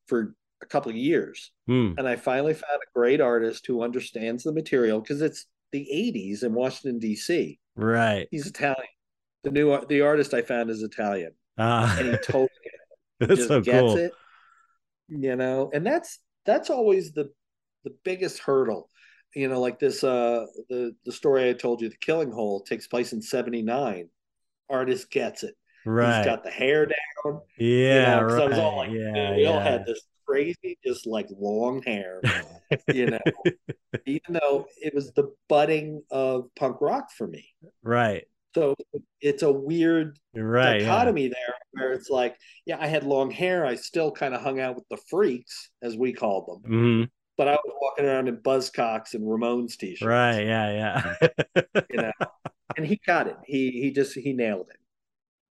Speaker 2: for a couple of years,
Speaker 1: Hmm.
Speaker 2: and I finally found a great artist who understands the material because it's the '80s in Washington D.C.
Speaker 1: Right.
Speaker 2: He's Italian. The new the artist I found is Italian,
Speaker 1: Ah,
Speaker 2: and he totally
Speaker 1: that's
Speaker 2: just
Speaker 1: so
Speaker 2: gets
Speaker 1: cool.
Speaker 2: it. You know, and that's that's always the the biggest hurdle. You know, like this uh the the story I told you, the killing hole takes place in 79. Artist gets it.
Speaker 1: Right.
Speaker 2: He's got the hair down.
Speaker 1: yeah.
Speaker 2: you know,
Speaker 1: right.
Speaker 2: I was all like,
Speaker 1: yeah.
Speaker 2: we all had this crazy, just like long hair, you know, even though it was the budding of punk rock for me.
Speaker 1: right.
Speaker 2: So it's a weird
Speaker 1: Right. yeah.
Speaker 2: dichotomy there where it's like, yeah, I had long hair. I still kind of hung out with the freaks, as we called them,
Speaker 1: Mhm.
Speaker 2: But I was walking around in Buzzcocks and Ramones t-shirts.
Speaker 1: Right. Yeah. Yeah.
Speaker 2: You know, and he got it. He he just he nailed it.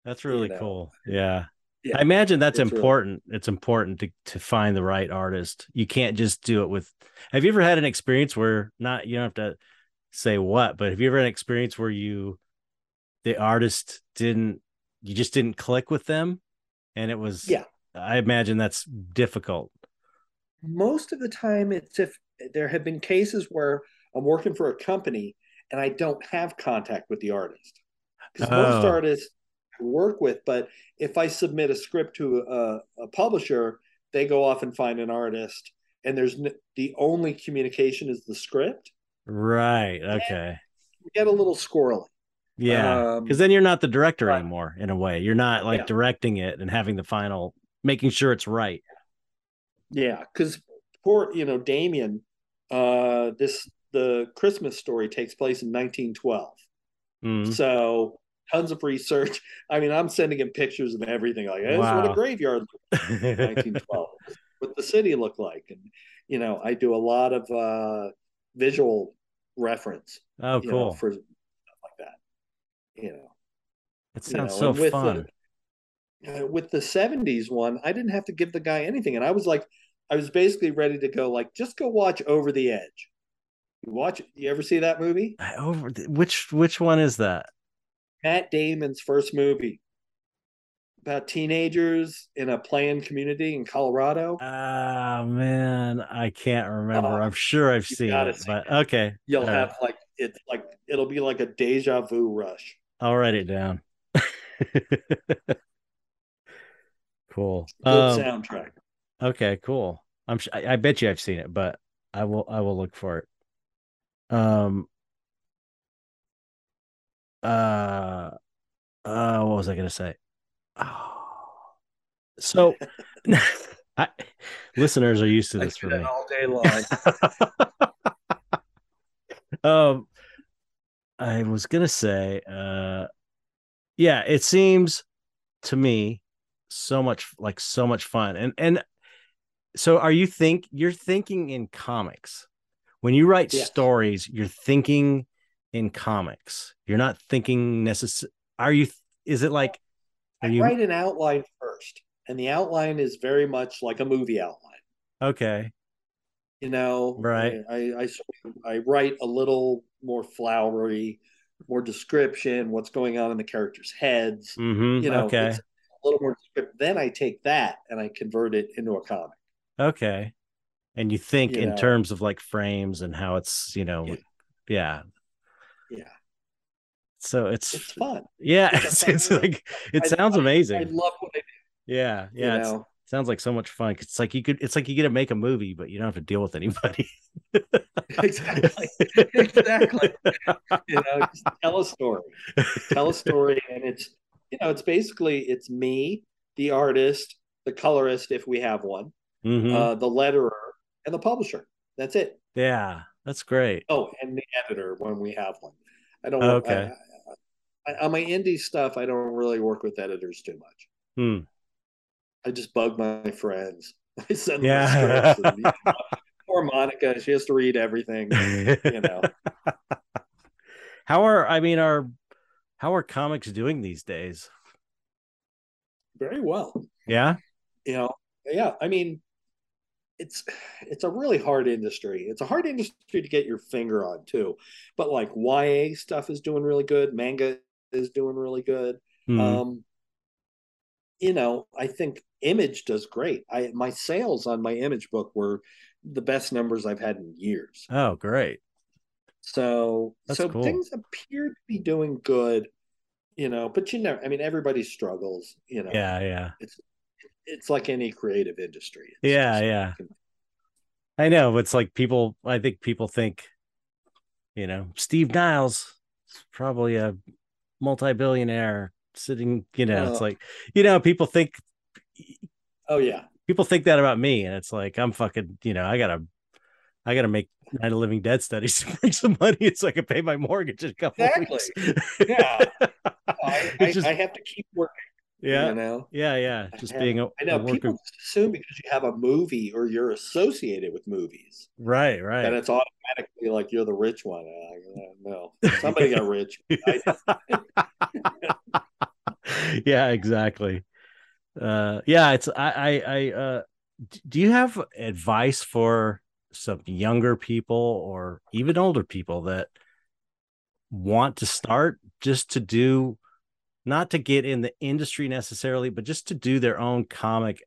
Speaker 1: That's really
Speaker 2: know.
Speaker 1: cool. Yeah.
Speaker 2: Yeah,
Speaker 1: I imagine that's
Speaker 2: it's really-
Speaker 1: important. It's important to to find the right artist. You can't just do it with Have you ever had an experience where not you don't have to say what, but have you ever had an experience where you the artist didn't you just didn't click with them and it was
Speaker 2: Yeah.
Speaker 1: I imagine that's difficult.
Speaker 2: Most of the time it's if there have been cases where I'm working for a company and I don't have contact with the artist. Because most
Speaker 1: Oh.
Speaker 2: artists I work with, but if I submit a script to a, a publisher, they go off and find an artist, and there's n- the only communication is the script.
Speaker 1: Right. Okay.
Speaker 2: Get a little squirrely.
Speaker 1: Yeah.
Speaker 2: Um,
Speaker 1: Because then you're not the director
Speaker 2: right.
Speaker 1: anymore in a way. You're not like
Speaker 2: Yeah.
Speaker 1: directing it and having the final making sure it's right.
Speaker 2: Yeah, because poor, you know, Damien, uh, this the Christmas story takes place in 1912.
Speaker 1: Mhm.
Speaker 2: So tons of research. I mean, I'm sending him pictures of everything. Like, this is what
Speaker 1: Wow.
Speaker 2: a graveyard looked like in 1912. what the city looked like, and you know, I do a lot of uh, visual reference.
Speaker 1: oh,
Speaker 2: you know,
Speaker 1: cool.
Speaker 2: for stuff like that. You know,
Speaker 1: It
Speaker 2: you know,
Speaker 1: sounds so
Speaker 2: with
Speaker 1: fun.
Speaker 2: The, uh, with the 70s one, I didn't have to give the guy anything, and I was like, I was basically ready to go. Like, just go watch Over the Edge. You watch it. You ever see that movie?
Speaker 1: I over which which one is that?
Speaker 2: Matt Damon's first movie about teenagers in a planned community in Colorado.
Speaker 1: Ah man, I can't remember.
Speaker 2: Oh,
Speaker 1: I'm sure I've seen it,
Speaker 2: see
Speaker 1: but
Speaker 2: it.
Speaker 1: okay.
Speaker 2: You'll
Speaker 1: all
Speaker 2: have
Speaker 1: right.
Speaker 2: like it's like it'll be like a deja vu rush.
Speaker 1: I'll write it down. cool.
Speaker 2: Good
Speaker 1: Um,
Speaker 2: soundtrack.
Speaker 1: Okay, cool. I'm sh- I, I bet you I've seen it, but I will I will look for it. Um uh uh what was I gonna say? Oh. So I, listeners are used to this for me.
Speaker 2: all day long.
Speaker 1: um I was gonna say, uh yeah, it seems to me so much like so much fun. And and so are you think you're thinking in comics? When you write
Speaker 2: Yes.
Speaker 1: stories, you're thinking in comics. You're not thinking necessarily are you is it like are
Speaker 2: I
Speaker 1: you
Speaker 2: write an outline first, and the outline is very much like a movie outline.
Speaker 1: okay?
Speaker 2: You know,
Speaker 1: Right.
Speaker 2: I I, I, I write a little more flowery, more description, what's going on in the characters' heads.
Speaker 1: Mm-hmm.
Speaker 2: You know,
Speaker 1: okay.
Speaker 2: a little more descriptive. Then I take that and I convert it into a comic.
Speaker 1: Okay. And you think
Speaker 2: You
Speaker 1: in
Speaker 2: know.
Speaker 1: terms of like frames and how it's, you know,
Speaker 2: Yeah.
Speaker 1: yeah.
Speaker 2: Yeah,
Speaker 1: So it's,
Speaker 2: it's fun.
Speaker 1: yeah,
Speaker 2: it's
Speaker 1: it's, it's like it
Speaker 2: I-
Speaker 1: sounds amazing.
Speaker 2: I love what I do.
Speaker 1: yeah, yeah.
Speaker 2: Know,
Speaker 1: sounds like so much fun. 'cause It's like you could it's like you get to make a movie, but you don't have to deal with anybody.
Speaker 2: exactly, exactly. You know, just tell a story. Tell a story, and it's you know, it's basically it's me, the artist, the colorist, if we have one,
Speaker 1: Mhm.
Speaker 2: uh, the letterer, and the publisher. That's it.
Speaker 1: yeah, that's great.
Speaker 2: Oh, and the editor when we have one. I don't.
Speaker 1: Okay.
Speaker 2: I, I, on my indie stuff, I don't really work with editors too much.
Speaker 1: Hmm.
Speaker 2: I just bug my friends. I send them
Speaker 1: Yeah.
Speaker 2: scripts. And, you know, poor Monica, she has to read everything. You know,
Speaker 1: how are I mean are how are comics doing these days?
Speaker 2: very well.
Speaker 1: Yeah.
Speaker 2: You know, yeah. I mean, it's it's a really hard industry. It's a hard industry to get your finger on too. But like YA stuff is doing really good. Manga is doing really good. Mm-hmm. Um, you know, I think Image does great. I my sales on my Image book were the best numbers I've had in years.
Speaker 1: Oh, great.
Speaker 2: So That's so cool. things appear to be doing good, you know, but you know, I mean everybody struggles, you know.
Speaker 1: Yeah, yeah.
Speaker 2: It's it's like any creative industry.
Speaker 1: It's yeah, yeah. I know. It's like people. I think people think, you know, Steve Niles is probably a multi-billionaire sitting. You know, uh, it's like, you know, people think.
Speaker 2: Oh yeah.
Speaker 1: People think that about me, and it's like I'm fucking. You know, I gotta, I gotta make Night of Living Dead studies to bring some money so I can pay my mortgage in a couple exactly.
Speaker 2: weeks. yeah. I, I, just, I have to keep working
Speaker 1: yeah.
Speaker 2: You know?
Speaker 1: Yeah, yeah. Just have, being a
Speaker 2: I know people assume because you have a movie or you're associated with movies.
Speaker 1: Right, right.
Speaker 2: And it's automatically like you're the rich one. Like, no. Somebody got rich.
Speaker 1: yeah, exactly. Uh yeah, it's I I I uh do you have advice for some younger people or even older people that want to start just to do not to get in the industry necessarily, but just to do their own comic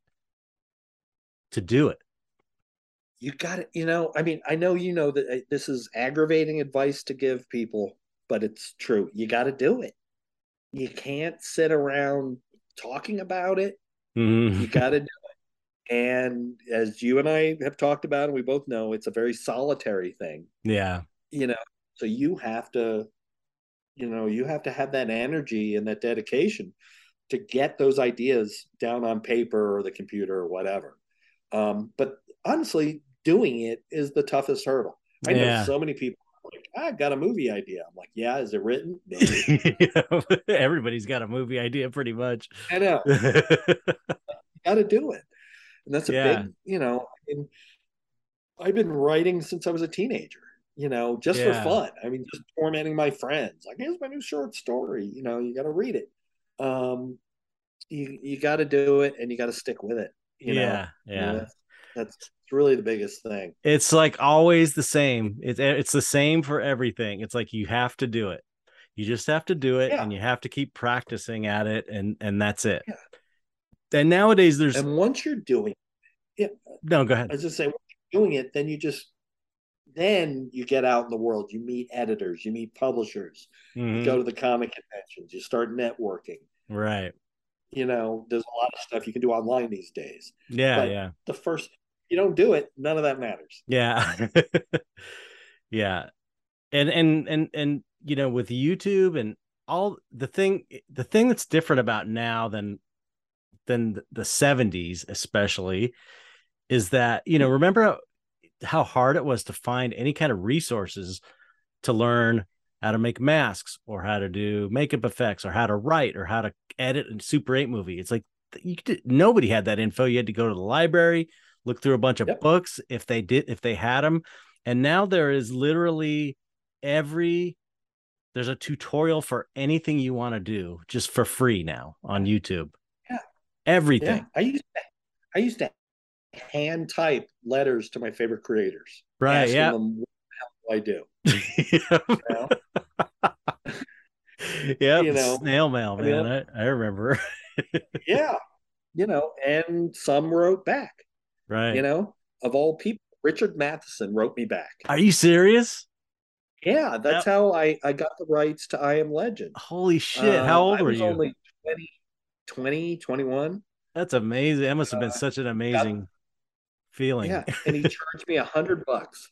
Speaker 1: to do it.
Speaker 2: You got it. You know, I mean, I know you know that uh, this is aggravating advice to give people, but it's true. You got to do it. You can't sit around talking about it. Mm-hmm. You got to do it. And as you and I have talked about, and we both know, it's a very solitary thing.
Speaker 1: Yeah.
Speaker 2: You know, so you have to you know you have to have that energy and that dedication to get those ideas down on paper or the computer or whatever. Um, but honestly doing it is the toughest hurdle. I yeah. know so many people like i've got a movie idea. I'm like yeah is it written?
Speaker 1: Everybody's got a movie idea pretty much.
Speaker 2: I know. Got to do it. And that's a yeah. big you know I mean, i've been writing since i was a teenager you know, just yeah. for fun. I mean, just tormenting my friends. Like, here's my new short story. You know, you got to read it. Um, you you got to do it, and you got to stick with it. You
Speaker 1: yeah,
Speaker 2: know?
Speaker 1: yeah. You know,
Speaker 2: that's, that's really the biggest thing.
Speaker 1: It's like always the same. It's it's the same for everything. It's like you have to do it. You just have to do it, yeah. and you have to keep practicing at it, and and that's it. Yeah. And nowadays, there's
Speaker 2: and once you're doing, it, yeah.
Speaker 1: No, go ahead.
Speaker 2: I just say, doing it, then you just then you get out in the world. You meet editors you meet publishers mm-hmm. you go to the comic conventions you start networking.
Speaker 1: Right.
Speaker 2: You know there's a lot of stuff you can do online these days.
Speaker 1: Yeah but yeah.
Speaker 2: the first you don't do it none of that matters.
Speaker 1: Yeah. Yeah. And and and and you know with youtube and all the thing the thing that's different about now than than the 70s especially is that you know remember how hard it was to find any kind of resources to learn how to make masks or how to do makeup effects or how to write or how to edit a Super 8 movie. It's like you could, nobody had that info. You had to go to the library, look through a bunch of yep. books if they did if they had them. And now there is literally every there's a tutorial for anything you want to do just for free now on YouTube.
Speaker 2: Yeah.
Speaker 1: Everything. Yeah.
Speaker 2: I used to, I used to hand type letters to my favorite creators.
Speaker 1: Right. Yeah.
Speaker 2: Them, what I do?
Speaker 1: yeah. You know, snail mail, man. I, mean, I, I remember.
Speaker 2: yeah. You know, and some wrote back.
Speaker 1: Right.
Speaker 2: You know, of all people, Richard Matheson wrote me back.
Speaker 1: Are you serious?
Speaker 2: Yeah, that's how I, I got the rights to I Am Legend.
Speaker 1: Holy shit. Uh, how old were you?
Speaker 2: only 20, 20, 21.
Speaker 1: That's amazing. That must have been uh, such an amazing feeling.
Speaker 2: Yeah, and he charged me a hundred bucks.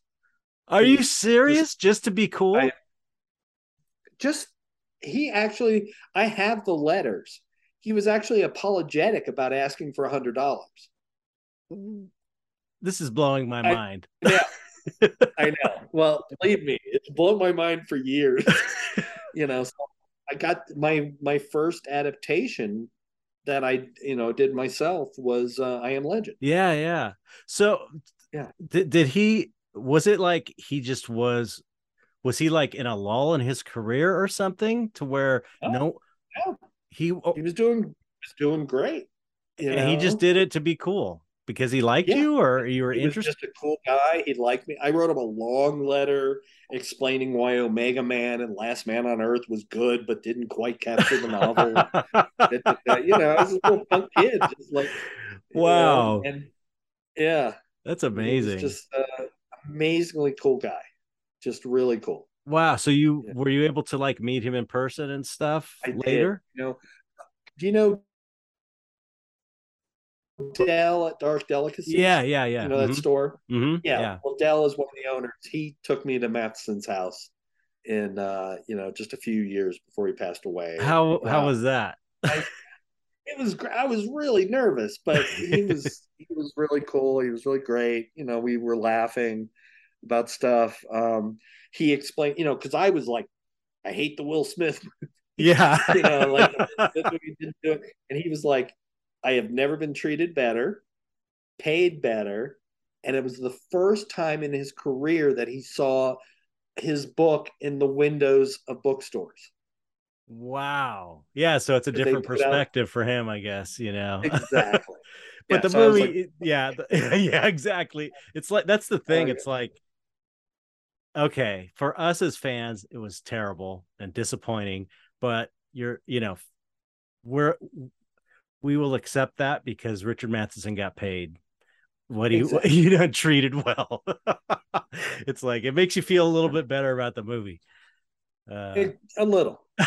Speaker 1: Are he, you serious? Just, just, to be cool? I,
Speaker 2: just he actually, I have the letters. He was actually apologetic about asking for a hundred dollars.
Speaker 1: This is blowing my
Speaker 2: I,
Speaker 1: mind.
Speaker 2: Yeah, I know. Well, believe me, it's blown my mind for years. you know, so I got my my first adaptation that I you know did myself was uh, I Am Legend.
Speaker 1: Yeah, yeah. So
Speaker 2: yeah,
Speaker 1: did did he? Was it like he just was? Was he like in a lull in his career or something to where oh, no?
Speaker 2: Yeah. He he was doing was doing great.
Speaker 1: You and know? he just did it to be cool. Because he liked yeah. you or you were he interested?
Speaker 2: just a cool guy. He liked me. I wrote him a long letter explaining why Omega Man and Last Man on Earth was good, but didn't quite capture the novel. you know, I was a little punk kid, just like
Speaker 1: wow.
Speaker 2: You know, and yeah,
Speaker 1: that's amazing.
Speaker 2: Just uh, amazingly cool guy. Just really cool.
Speaker 1: Wow. So you yeah. were you able to like meet him in person and stuff I later?
Speaker 2: Did. You know, do you know Del at Dark Delicacy?
Speaker 1: Yeah, yeah, yeah.
Speaker 2: You know that mm-hmm. store?
Speaker 1: Mm-hmm.
Speaker 2: Yeah. yeah. Well, Del is one of the owners. He took me to Matheson's house in uh, you know, just a few years before he passed away.
Speaker 1: How how was that?
Speaker 2: I, it was I was really nervous, but he was he was really cool. He was really great. You know, we were laughing about stuff. Um, he explained, you know, because I was like, I hate the Will Smith.
Speaker 1: Yeah,
Speaker 2: you know, like he didn't do it, and he was like, I have never been treated better, paid better, and it was the first time in his career that he saw his book in the windows of bookstores.
Speaker 1: Wow. Yeah, so it's a different perspective for him, I guess, you know.
Speaker 2: Exactly.
Speaker 1: but yeah, the so movie like, yeah, the, yeah, exactly. It's like that's the thing. Oh, it's like okay, for us as fans, it was terrible and disappointing, but you're, you know, we're we will accept that because Richard Matheson got paid what he exactly. you know treated well. it's like it makes you feel a little bit better about the movie.
Speaker 2: Uh, it, a little.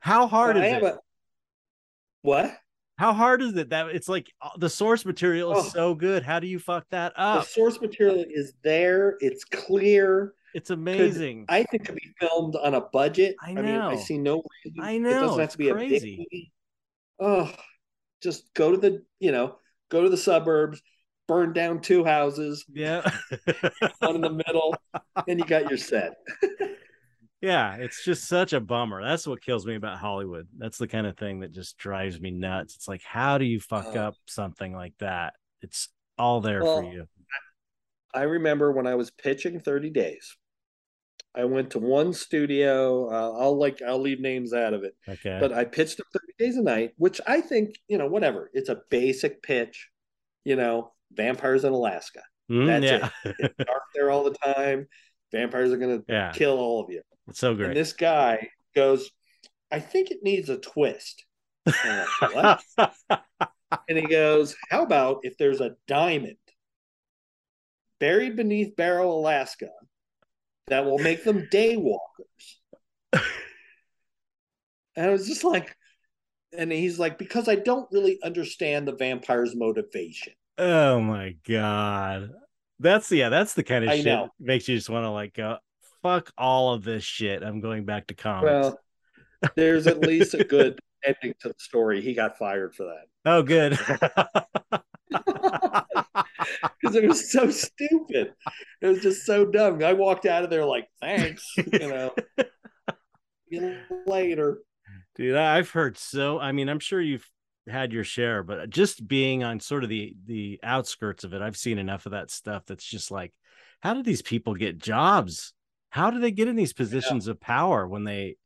Speaker 1: How hard is it? A,
Speaker 2: what?
Speaker 1: How hard is it that it's like uh, the source material is oh, so good? How do you fuck that up?
Speaker 2: The source material is there. It's clear.
Speaker 1: It's amazing.
Speaker 2: I think it could be filmed on a budget.
Speaker 1: I know. I, mean,
Speaker 2: I see no
Speaker 1: reason. I know. It doesn't have to be crazy. a big
Speaker 2: Oh, just go to the you know go to the suburbs, burn down two houses.
Speaker 1: Yeah.
Speaker 2: one in the middle, and you got your set.
Speaker 1: yeah, it's just such a bummer. That's what kills me about Hollywood. That's the kind of thing that just drives me nuts. It's like, how do you fuck uh, up something like that? It's all there well, for you.
Speaker 2: I remember when I was pitching 30 days. I went to one studio. Uh, I'll like I'll leave names out of it.
Speaker 1: Okay.
Speaker 2: But I pitched them 30 days a night, which I think, you know, whatever. It's a basic pitch, you know, vampires in Alaska.
Speaker 1: Mm, That's yeah.
Speaker 2: it. It's dark there all the time. Vampires are gonna
Speaker 1: yeah.
Speaker 2: kill all of you.
Speaker 1: It's so great.
Speaker 2: And this guy goes, I think it needs a twist. and he goes, How about if there's a diamond buried beneath Barrow, Alaska, that will make them day walkers. and I was just like, and he's like, because I don't really understand the vampire's motivation.
Speaker 1: Oh my god. That's yeah, that's the kind of I shit know. makes you just want to like go, fuck all of this shit. I'm going back to comics. Well,
Speaker 2: there's at least a good ending to the story. He got fired for that.
Speaker 1: Oh, good.
Speaker 2: because it was so stupid. It was just so dumb. I walked out of there like, thanks, you know. later.
Speaker 1: Dude, I've heard so. I mean, I'm sure you've had your share, but just being on sort of the the outskirts of it, I've seen enough of that stuff that's just like, how do these people get jobs? How do they get in these positions yeah. of power when they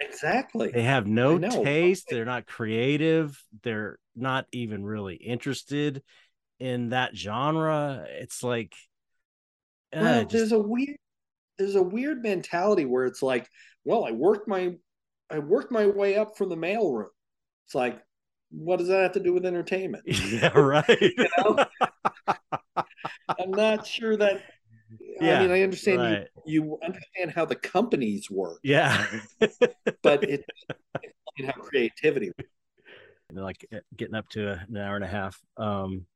Speaker 2: exactly
Speaker 1: they have no taste, they're not creative, they're not even really interested in that genre. It's like
Speaker 2: uh, well, just... there's a weird there's a weird mentality where it's like, well, I worked my I worked my way up from the mailroom. It's like, what does that have to do with entertainment?
Speaker 1: Yeah, right. you know?
Speaker 2: I'm not sure that yeah, I mean, I understand right. you, you understand how the companies work.
Speaker 1: Yeah.
Speaker 2: but it, it's how creativity
Speaker 1: like eh, getting up to an hour and a half. Um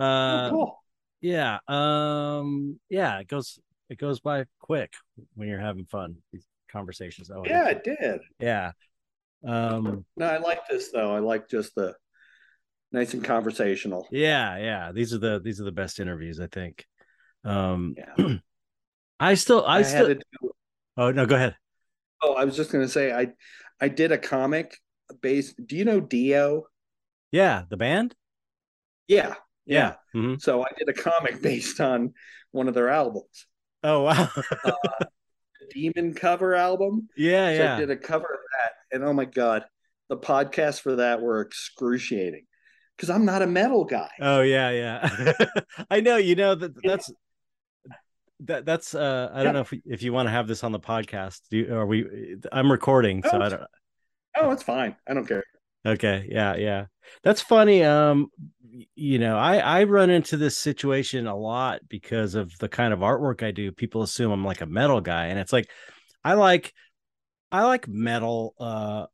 Speaker 1: uh, oh, cool. Yeah. Um. Yeah. It goes. It goes by quick when you're having fun. These conversations.
Speaker 2: Oh, yeah, it did.
Speaker 1: Yeah. Um.
Speaker 2: No, I like this though. I like just the nice and conversational.
Speaker 1: Yeah. Yeah. These are the these are the best interviews. I think. Um. Yeah. I still. I, I still. Do... Oh no. Go ahead.
Speaker 2: Oh, I was just gonna say I I did a comic based. Do you know Dio?
Speaker 1: Yeah, the band.
Speaker 2: Yeah,
Speaker 1: yeah.
Speaker 2: Mm-hmm. So I did a comic based on one of their albums.
Speaker 1: Oh wow. uh,
Speaker 2: Demon cover album.
Speaker 1: Yeah,
Speaker 2: so
Speaker 1: yeah.
Speaker 2: I did a cover of that, and oh my god, the podcasts for that were excruciating because I'm not a metal guy.
Speaker 1: Oh yeah, yeah. I know. You know that that's that that's. uh I don't know if if you want to have this on the podcast. Do you, are we? I'm recording, so
Speaker 2: oh,
Speaker 1: I don't.
Speaker 2: Oh, it's fine. I don't care.
Speaker 1: Okay. Yeah. Yeah. That's funny. Um, you know, I I run into this situation a lot because of the kind of artwork I do. People assume I'm like a metal guy, and it's like I like I like metal. Uh,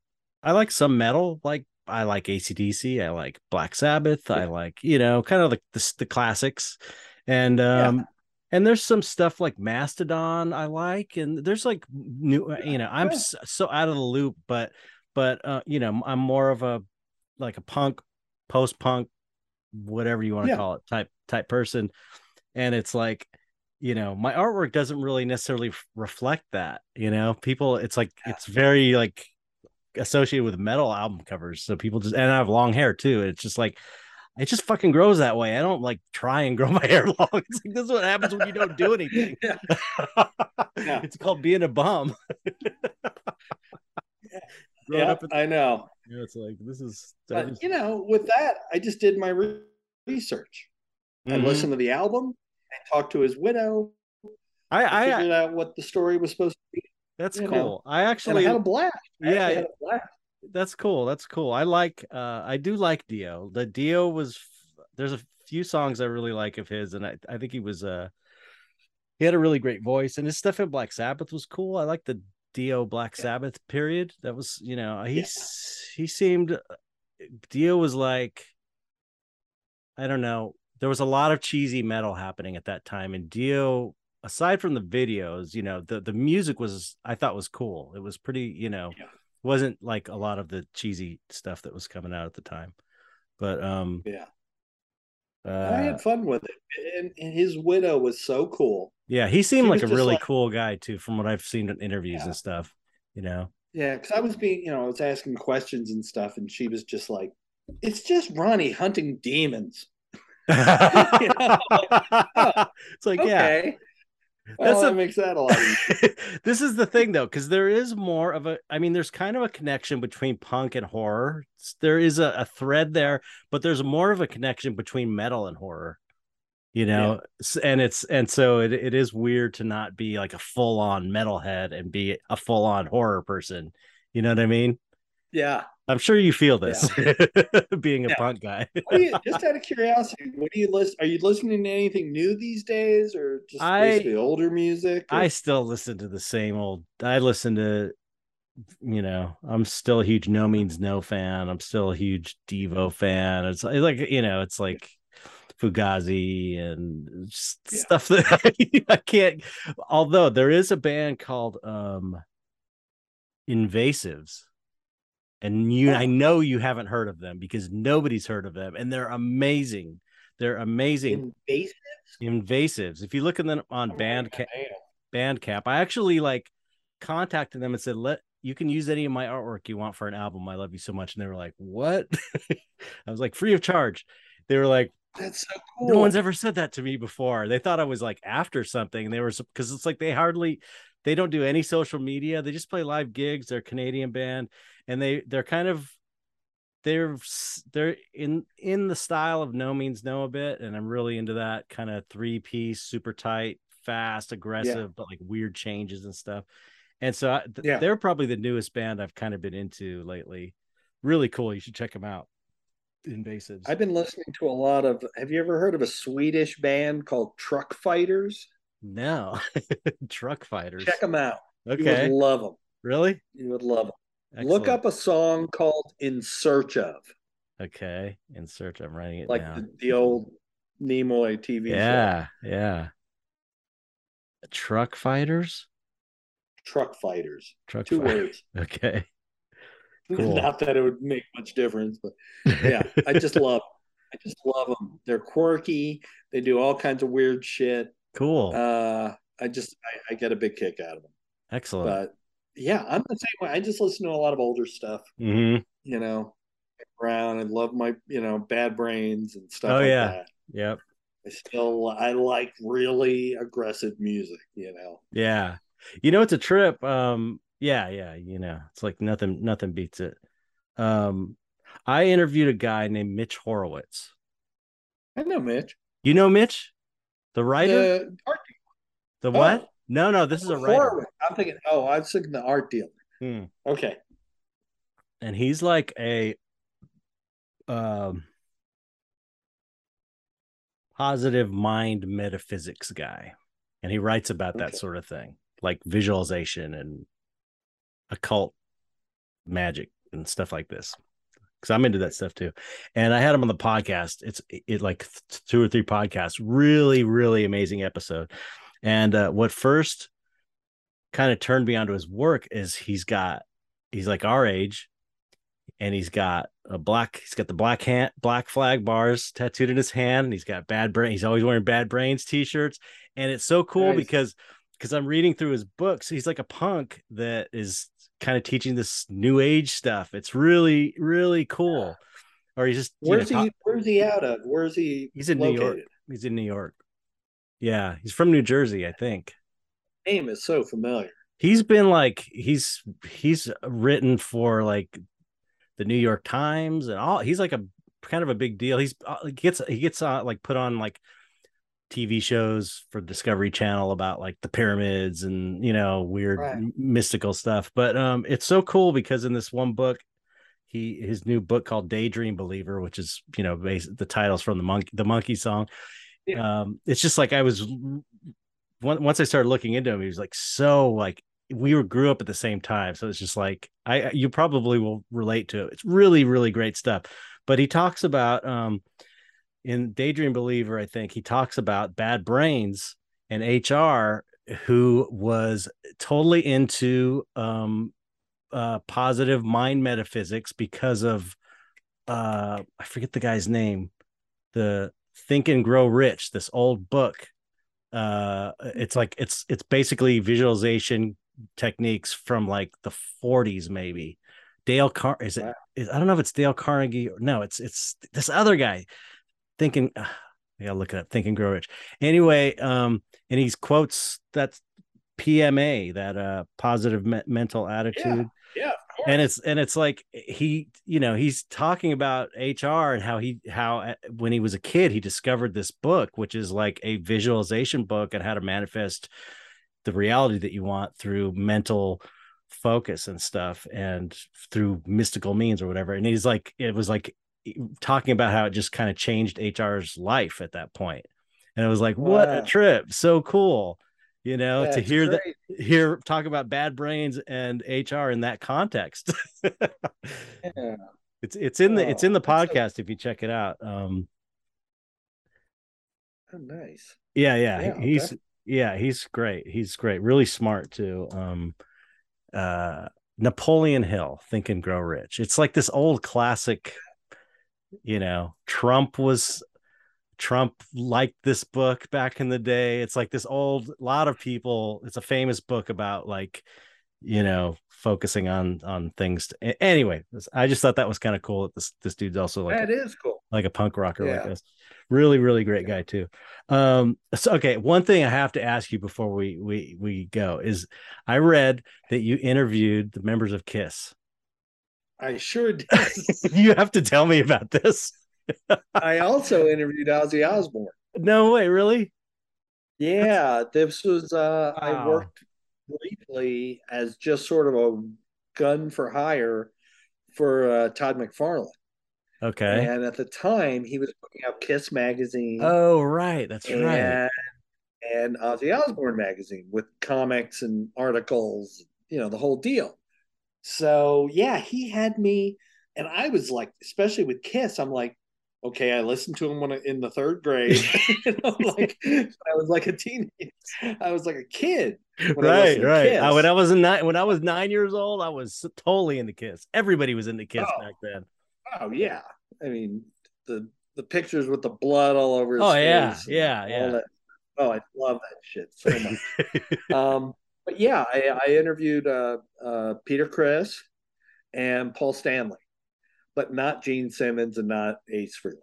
Speaker 1: I like some metal, like I like ACDC, I like Black Sabbath, yeah. I like you know, kind of like the the classics, and um. Yeah. And there's some stuff like Mastodon I like, and there's like new, you know, I'm so, so out of the loop, but but uh, you know, I'm more of a like a punk, post punk, whatever you want to yeah. call it, type type person. And it's like, you know, my artwork doesn't really necessarily reflect that. You know, people, it's like it's very like associated with metal album covers. So people just and I have long hair too. It's just like it just fucking grows that way. I don't like try and grow my hair long. It's like this is what happens when you don't do anything. Yeah. yeah. It's called being a bum
Speaker 2: yeah, up in, Know.
Speaker 1: It's like this is.
Speaker 2: But, you know, with that, I just did my re- research. Mm-hmm. I listened to the album. I talked to his widow.
Speaker 1: I, I,
Speaker 2: figured out what the story was supposed to be.
Speaker 1: That's cool. Know. I actually
Speaker 2: and I had a blast.
Speaker 1: I yeah, a blast. that's cool. That's cool. I like. uh I do like Dio. The Dio was. There's a few songs I really like of his, and I I think he was uh he had a really great voice, and his stuff in Black Sabbath was cool. I like the Dio Black Sabbath period. That was, you know, he yeah. he seemed Dio was like I don't know. There was a lot of cheesy metal happening at that time and Dio aside from the videos, you know, the the music was I thought was cool. It was pretty, you know, yeah. wasn't like a lot of the cheesy stuff that was coming out at the time. But um
Speaker 2: Yeah. Uh, I had fun with it. And, and his widow was so cool.
Speaker 1: Yeah, he seemed like a really like, cool guy too, from what I've seen in interviews yeah. and stuff. You know.
Speaker 2: Yeah, because I was being, you know, I was asking questions and stuff, and she was just like, "It's just Ronnie hunting demons." you
Speaker 1: know, like, oh, it's like, okay. yeah.
Speaker 2: Well, that makes that a lot
Speaker 1: this is the thing though, because there is more of a I mean, there's kind of a connection between punk and horror. There is a, a thread there, but there's more of a connection between metal and horror you know yeah. and it's and so it, it is weird to not be like a full-on metalhead and be a full-on horror person you know what i mean
Speaker 2: yeah
Speaker 1: i'm sure you feel this yeah. being a yeah. punk guy
Speaker 2: you, just out of curiosity what do you listen are you listening to anything new these days or just I, basically older music or?
Speaker 1: i still listen to the same old i listen to you know i'm still a huge no means no fan i'm still a huge devo fan it's like you know it's like Fugazi and yeah. stuff that I, I, can't. Although there is a band called um Invasives, and you, I know you haven't heard of them because nobody's heard of them, and they're amazing. They're amazing.
Speaker 2: Invasives.
Speaker 1: Invasives. If you look at them on oh, Bandcamp, Bandcamp, I actually like contacted them and said, "Let you can use any of my artwork you want for an album. I love you so much." And they were like, "What?" I was like, "Free of charge." They were like,
Speaker 2: that's so cool.
Speaker 1: No one's ever said that to me before. They thought I was like after something. They were because it's like they hardly they don't do any social media. They just play live gigs. They're a Canadian band, and they they're kind of they're they're in in the style of No Means No a bit, and I'm really into that kind of three piece, super tight, fast, aggressive, yeah. but like weird changes and stuff. And so I, th- yeah. they're probably the newest band I've kind of been into lately. Really cool. You should check them out invasives.
Speaker 2: I've been listening to a lot of. Have you ever heard of a Swedish band called Truck Fighters?
Speaker 1: No, Truck Fighters.
Speaker 2: Check them out. Okay, you would love them.
Speaker 1: Really?
Speaker 2: You would love them. Excellent. Look up a song called "In Search of."
Speaker 1: Okay, in search. I'm writing it
Speaker 2: like
Speaker 1: down.
Speaker 2: The, the old Nimoy TV
Speaker 1: yeah,
Speaker 2: show.
Speaker 1: Yeah, yeah. Truck Fighters.
Speaker 2: Truck Fighters.
Speaker 1: Truck
Speaker 2: Two words.
Speaker 1: Okay.
Speaker 2: Cool. Not that it would make much difference, but yeah, I just love. I just love them. They're quirky. They do all kinds of weird shit.
Speaker 1: Cool.
Speaker 2: Uh, I just I, I get a big kick out of them.
Speaker 1: Excellent.
Speaker 2: But yeah, I'm the same way. I just listen to a lot of older stuff.
Speaker 1: Mm-hmm.
Speaker 2: You know, Brown. and love my you know Bad Brains and stuff.
Speaker 1: Oh
Speaker 2: like
Speaker 1: yeah.
Speaker 2: That.
Speaker 1: Yep.
Speaker 2: I still I like really aggressive music. You know.
Speaker 1: Yeah. You know, it's a trip. Um, yeah, yeah, you know, it's like nothing nothing beats it. Um I interviewed a guy named Mitch Horowitz.
Speaker 2: I know Mitch.
Speaker 1: You know Mitch, the writer.
Speaker 2: The art
Speaker 1: The what? Oh. No, no, this is a writer. Horowitz.
Speaker 2: I'm thinking. Oh, I was thinking the art dealer. Hmm. Okay.
Speaker 1: And he's like a um positive mind metaphysics guy and he writes about that sort of thing like visualization and occult magic and stuff like this because i'm into that stuff too. And i had him on the podcast. It's it like two or three podcasts. Really really amazing episode. And uh, what first kind of turned me onto his work is he's got he's like our age and he's got a black he's got the black hand black flag bars tattooed in his hand and he's got bad brain he's always wearing bad brains t-shirts. And it's so cool nice. because because i'm reading through his books he's like a punk that is kind of teaching this new age stuff. It's really really cool. Or he's just
Speaker 2: where's know, he where's he out of? Where's he
Speaker 1: he's in located? new york. he's in new york. Yeah he's from new jersey i think.
Speaker 2: Name is so familiar.
Speaker 1: He's been like he's he's written for like the New York Times and all. He's like a kind of a big deal. He's uh, he gets he gets uh, like put on like TV shows for Discovery Channel about like the pyramids and you know weird right. mystical stuff. But um, it's so cool because in this one book, he his new book called Daydream Believer, which is you know base, the titles from the monkey the monkey song. Yeah. Um, it's just like I was once I started looking into him, he was like so like we were grew up at the same time so it's just like i you probably will relate to it it's really really great stuff but he talks about um in daydream believer i think he talks about bad brains and hr who was totally into um uh positive mind metaphysics because of uh i forget the guy's name the think and grow rich this old book. Uh it's like it's it's basically visualization techniques from like the 40s maybe. Dale car is it wow. is, i don't know if it's dale carnegie or no it's it's this other guy thinking uh, i gotta look it up thinking grow rich. Anyway um and he quotes that pma that uh positive me- mental attitude.
Speaker 2: Yeah, yeah
Speaker 1: and it's and it's like he you know he's talking about hr and how he how uh, when he was a kid he discovered this book which is like a visualization book and how to manifest the reality that you want through mental focus and stuff and through mystical means or whatever. And he's like it was like talking about how it just kind of changed hr's life at that point and it was like wow. what a trip so cool you know yeah, to hear that hear talk about bad brains and hr in that context yeah. it's it's in the it's in the podcast if you check it out um
Speaker 2: oh, nice
Speaker 1: yeah yeah, yeah he's okay. Yeah, he's great. He's great. Really smart too. Um uh Napoleon Hill, Think and Grow Rich. It's like this old classic, you know, Trump was Trump liked this book back in the day. It's like this old lot of people, it's a famous book about like, you know, focusing on on things. To, anyway, I just thought that was kind of cool that this this dude's also like
Speaker 2: that is cool.
Speaker 1: Like a punk rocker yeah. like this really really great guy too um so okay one thing i have to ask you before we we we go is i read that you interviewed the members of kiss
Speaker 2: i sure did
Speaker 1: you have to tell me about this
Speaker 2: i also interviewed ozzy osbourne
Speaker 1: no way really
Speaker 2: yeah this was uh wow. i worked briefly as just sort of a gun for hire for uh, todd mcfarlane
Speaker 1: Okay.
Speaker 2: And at the time, he was putting out Kiss magazine.
Speaker 1: Oh, right. That's
Speaker 2: and,
Speaker 1: right.
Speaker 2: And Ozzy Osbourne magazine with comics and articles, you know, the whole deal. So, yeah, he had me. And I was like, especially with Kiss, I'm like, okay, I listened to him when I, in the third grade. like I was like a teenager. I was like a kid.
Speaker 1: Right, right. I, when I was nine, when I was nine years old, I was totally into Kiss. Everybody was into Kiss oh. back then.
Speaker 2: Oh yeah, I mean the the pictures with the blood all over.
Speaker 1: oh yeah, yeah, yeah. That.
Speaker 2: Oh, I love that shit so much. um, but yeah, I, I interviewed uh, uh, Peter Criss and Paul Stanley, but not Gene Simmons and not Ace Frehley.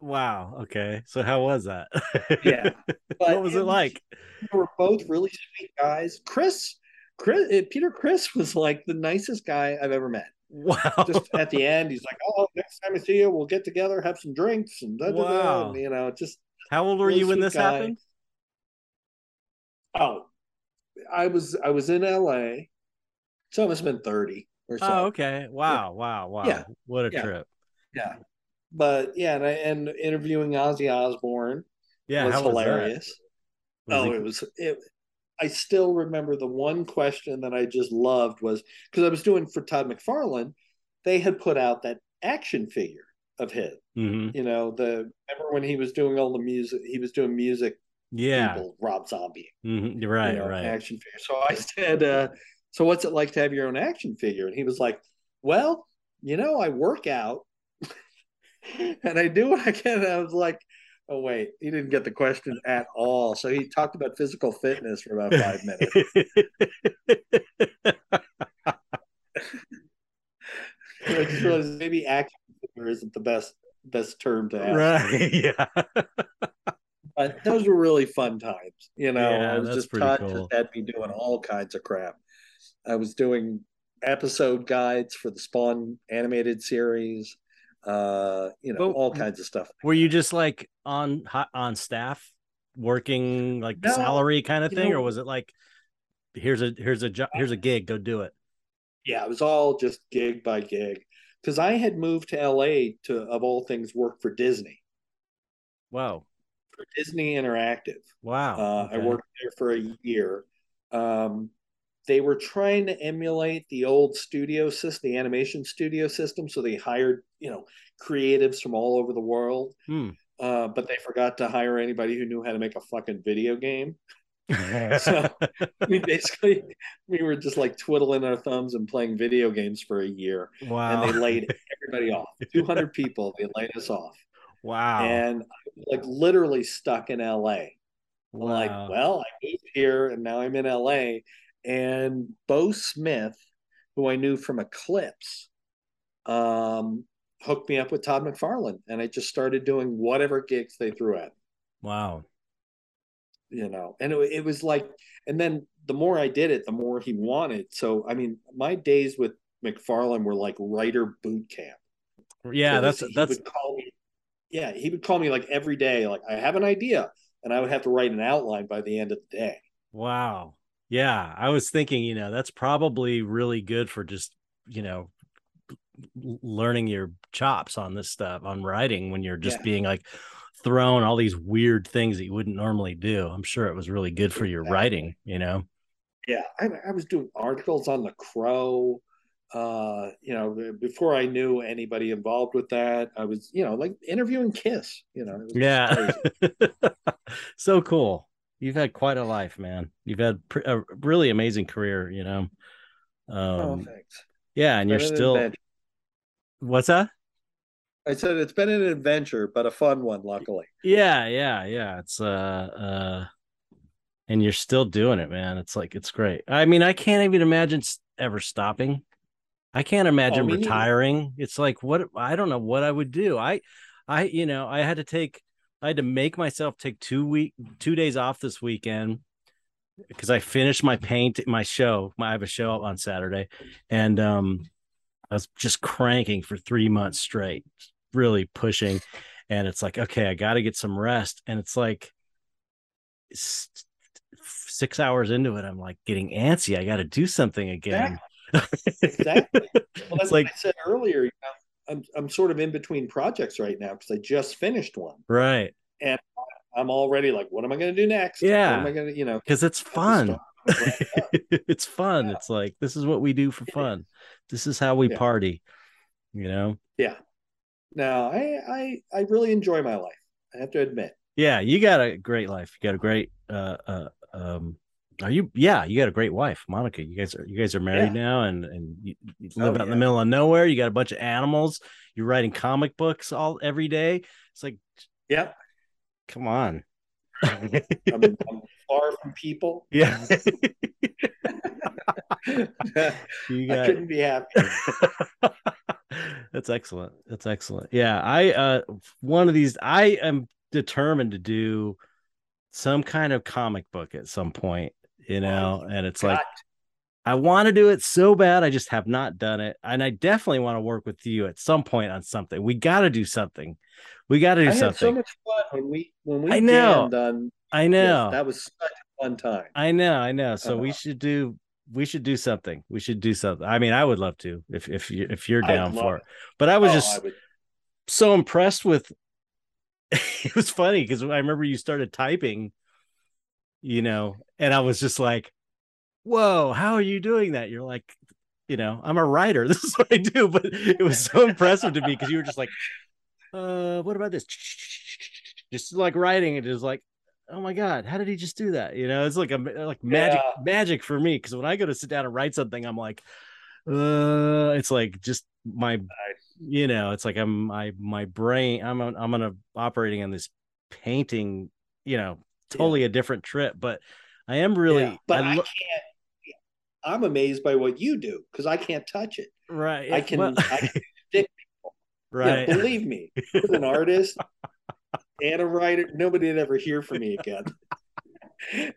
Speaker 1: Wow. Okay. So how was that?
Speaker 2: yeah.
Speaker 1: what was it like?
Speaker 2: They were both really sweet guys. Criss, Criss, Peter Criss was like the nicest guy I've ever met.
Speaker 1: Wow.
Speaker 2: Just at the end, he's like, "Oh, next time I see you, we'll get together, have some drinks, and da, da, wow. And, you know, just."
Speaker 1: How old were you when this guy. happened?
Speaker 2: Oh, I was I was in L.A. So it must have been thirty or so.
Speaker 1: Oh, okay. Wow, yeah. wow, wow. Yeah. What a
Speaker 2: yeah.
Speaker 1: trip.
Speaker 2: Yeah, but yeah, and, I, and interviewing Ozzy Osbourne.
Speaker 1: Yeah,
Speaker 2: was
Speaker 1: hilarious.
Speaker 2: Was oh, it was it. I still remember the one question that I just loved was because I was doing for Todd McFarlane, they had put out that action figure of his.
Speaker 1: Mm-hmm.
Speaker 2: You know, the remember when he was doing all the music, he was doing music.
Speaker 1: Yeah,
Speaker 2: people, Rob Zombie.
Speaker 1: Mm-hmm. Right, you know, right.
Speaker 2: Action figure. So I said, uh, "So what's it like to have your own action figure?" And he was like, "Well, you know, I work out, and I do what I can." I was like, Oh wait, he didn't get the question at all. So he talked about physical fitness for about five minutes. I just realized maybe action figure isn't the best best term to ask.
Speaker 1: Right. Yeah.
Speaker 2: But those were really fun times. You know, yeah, I was just Todd cool. just had me doing all kinds of crap. I was doing episode guides for the Spawn animated series uh, you know, but all kinds of stuff.
Speaker 1: Were you just like on on staff working like no, salary kind of thing, know, or was it like here's a here's a job here's a gig, go do it?
Speaker 2: Yeah, it was all just gig by gig because I had moved to LA to of all things work for Disney.
Speaker 1: Wow.
Speaker 2: For Disney Interactive.
Speaker 1: Wow.
Speaker 2: Uh, okay. I worked there for a year. Um, they were trying to emulate the old studio system, the animation studio system. So they hired, you know, creatives from all over the world.
Speaker 1: Hmm.
Speaker 2: Uh, but they forgot to hire anybody who knew how to make a fucking video game. so we basically we were just like twiddling our thumbs and playing video games for a year.
Speaker 1: Wow.
Speaker 2: And they laid everybody off. 200 people, they laid us off.
Speaker 1: Wow.
Speaker 2: And like literally stuck in LA. Wow. Like, well, I moved here and now I'm in LA and Beau Smith, who I knew from Eclipse, um, hooked me up with Todd McFarlane, and I just started doing whatever gigs they threw at.
Speaker 1: Wow.
Speaker 2: You know, and it, it was like, and then the more I did it, the more he wanted. So, I mean, my days with McFarlane were like writer boot camp.
Speaker 1: Yeah, that's that's.
Speaker 2: call me, yeah, he would call me like every day, like I have an idea, and I would have to write an outline by the end of the day.
Speaker 1: Wow. Yeah, I was thinking, you know, that's probably really good for just, you know, learning your chops on this stuff on writing when you're just yeah. being like thrown all these weird things that you wouldn't normally do. I'm sure it was really good for your exactly. writing, you know.
Speaker 2: Yeah, I, I, was doing articles on the crow. Uh, you know, before I knew anybody involved with that, I was, you know, like interviewing Kiss. You know,
Speaker 1: yeah, so cool you've had quite a life, man. You've had a really amazing career, you know.
Speaker 2: Oh, um, oh, thanks.
Speaker 1: Yeah, and you're still. Adventure. What's that?
Speaker 2: I said it's been an adventure, but a fun one, luckily.
Speaker 1: Yeah, yeah, yeah. It's uh, uh, and you're still doing it, man. It's like it's great. I mean, I can't even imagine ever stopping. I can't imagine oh, retiring. Neither. It's like what I don't know what I would do. I, I, you know, I had to take I had to make myself take two week two days off this weekend because I finished my paint my show. I have a show on Saturday, and um, I was just cranking for three months straight, really pushing. And it's like, okay, I got to get some rest. And it's like six hours into it, I'm like getting antsy. I got to do something again.
Speaker 2: Exactly. Exactly. Well, that's like, I said earlier. You know, I'm I'm sort of in between projects right now because I just finished one.
Speaker 1: Right.
Speaker 2: And I'm already like, what am I going to do next?
Speaker 1: Yeah.
Speaker 2: What am I going to, you know?
Speaker 1: Because it's fun. it's fun. Yeah. It's like this is what we do for fun. This is how we yeah. party. You know.
Speaker 2: Yeah. No, I I I really enjoy my life. I have to admit.
Speaker 1: Yeah, you got a great life. You got a great uh uh um are you? Yeah, you got a great wife, Monica. You guys are you guys are married yeah. now, and and you, you live oh, out in the middle of nowhere. You got a bunch of animals. You're writing comic books all every day. It's like,
Speaker 2: yeah,
Speaker 1: come on.
Speaker 2: I'm, I'm far from people.
Speaker 1: Yeah.
Speaker 2: you got... I couldn't be happy.
Speaker 1: That's excellent. That's excellent. Yeah, I uh one of these I am determined to do some kind of comic book at some point you know and it's like I want to do it so bad. I just have not done it. And I definitely want to work with you at some point on something. We got to do something. We got to do
Speaker 2: I
Speaker 1: something.
Speaker 2: So much fun when we when we
Speaker 1: I know.
Speaker 2: on
Speaker 1: I know.
Speaker 2: that was such a fun time.
Speaker 1: I know, I know. So uh-huh. we should do we should do something. We should do something. I mean, I would love to if if you if you're down for it. But I was oh, just I so impressed with it was funny because I remember you started typing, you know, and I was just like, whoa, how are you doing that? You're like, you know, I'm a writer. This is what I do. But it was so impressive to me because you were just like, uh, what about this? Just like writing it is like, oh my god, how did he just do that? You know, it's like a like magic yeah. magic for me because when I go to sit down and write something, I'm like, uh, it's like just my, you know, it's like I'm my my brain. I'm I'm gonna operating on this painting, you know, totally yeah. a different trip, but I am really, yeah,
Speaker 2: but I, lo- I can't I'm amazed by what you do because I can't touch it.
Speaker 1: Right.
Speaker 2: I can, well, I can stick people.
Speaker 1: Right.
Speaker 2: Know, believe me, as an artist and a writer, nobody would ever hear from me again.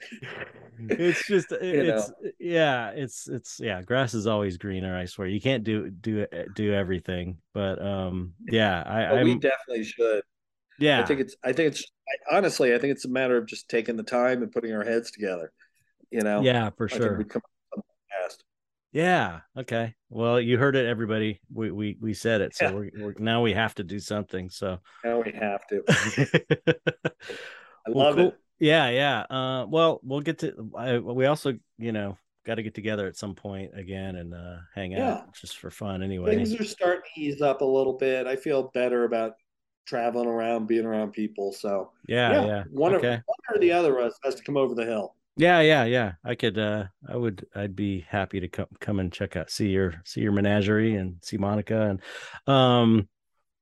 Speaker 1: it's just it's know. yeah it's it's yeah grass is always greener i swear you can't do do do everything but um yeah i
Speaker 2: well, we definitely should
Speaker 1: yeah
Speaker 2: i think it's i think it's honestly i think it's a matter of just taking the time and putting our heads together you know
Speaker 1: yeah for sure yeah. Okay. Well, you heard it, everybody. We we we said it, so yeah. we're, we're, now we have to do something. So
Speaker 2: now we have to. I well, love cool. it.
Speaker 1: Yeah, yeah. Uh, well, we'll get to. I, we also, you know, got to get together at some point again and uh, hang yeah. out just for fun. Anyway,
Speaker 2: things are starting to ease up a little bit. I feel better about traveling around, being around people. So
Speaker 1: yeah, yeah. yeah.
Speaker 2: One, okay. or, one or the other of us has to come over the hill.
Speaker 1: Yeah, yeah, yeah. I could uh I would I'd be happy to come come and check out see your see your menagerie and see Monica and um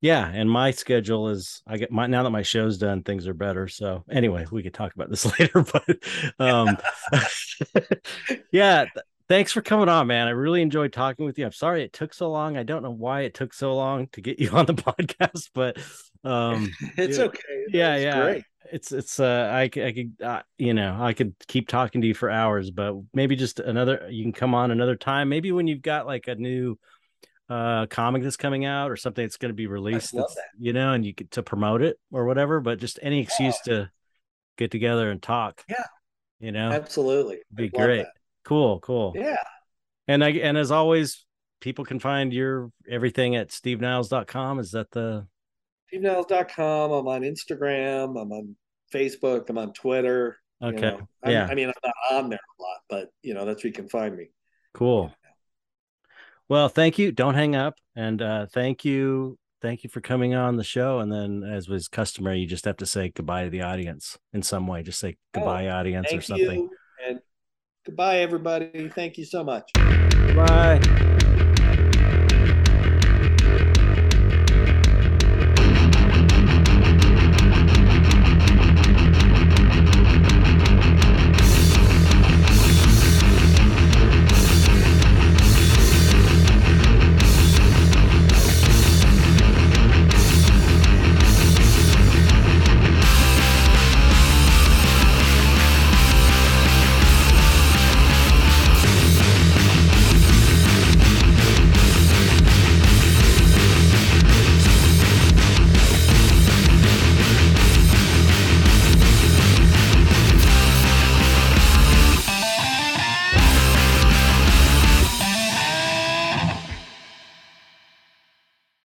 Speaker 1: yeah, and my schedule is I get my now that my show's done, things are better. So anyway, we could talk about this later, but um yeah, thanks for coming on, man. I really enjoyed talking with you. I'm sorry it took so long. I don't know why it took so long to get you on the podcast, but um
Speaker 2: it's okay.
Speaker 1: Yeah, yeah. Great it's it's uh I, I could uh, you know I could keep talking to you for hours, but maybe just another you can come on another time. Maybe when you've got like a new uh comic that's coming out or something that's going to be released you know and you get to promote it or whatever but just any excuse yeah. to get together and talk
Speaker 2: yeah
Speaker 1: you know
Speaker 2: absolutely
Speaker 1: be great that. Cool cool
Speaker 2: yeah
Speaker 1: and i and as always people can find your everything at steveniles.com is that the
Speaker 2: steveniles.com. I'm on Instagram. I'm on Facebook. I'm on Twitter.
Speaker 1: Okay. You
Speaker 2: know,
Speaker 1: yeah.
Speaker 2: I, I, mean, I'm not on there a lot, but you know, that's where you can find me.
Speaker 1: Cool. Well, thank you. Don't hang up. And uh, thank you. Thank you for coming on the show. And then, as was customary, you just have to say goodbye to the audience in some way. Just say goodbye, oh, audience, or something.
Speaker 2: and goodbye, everybody. Thank you so much.
Speaker 1: Bye.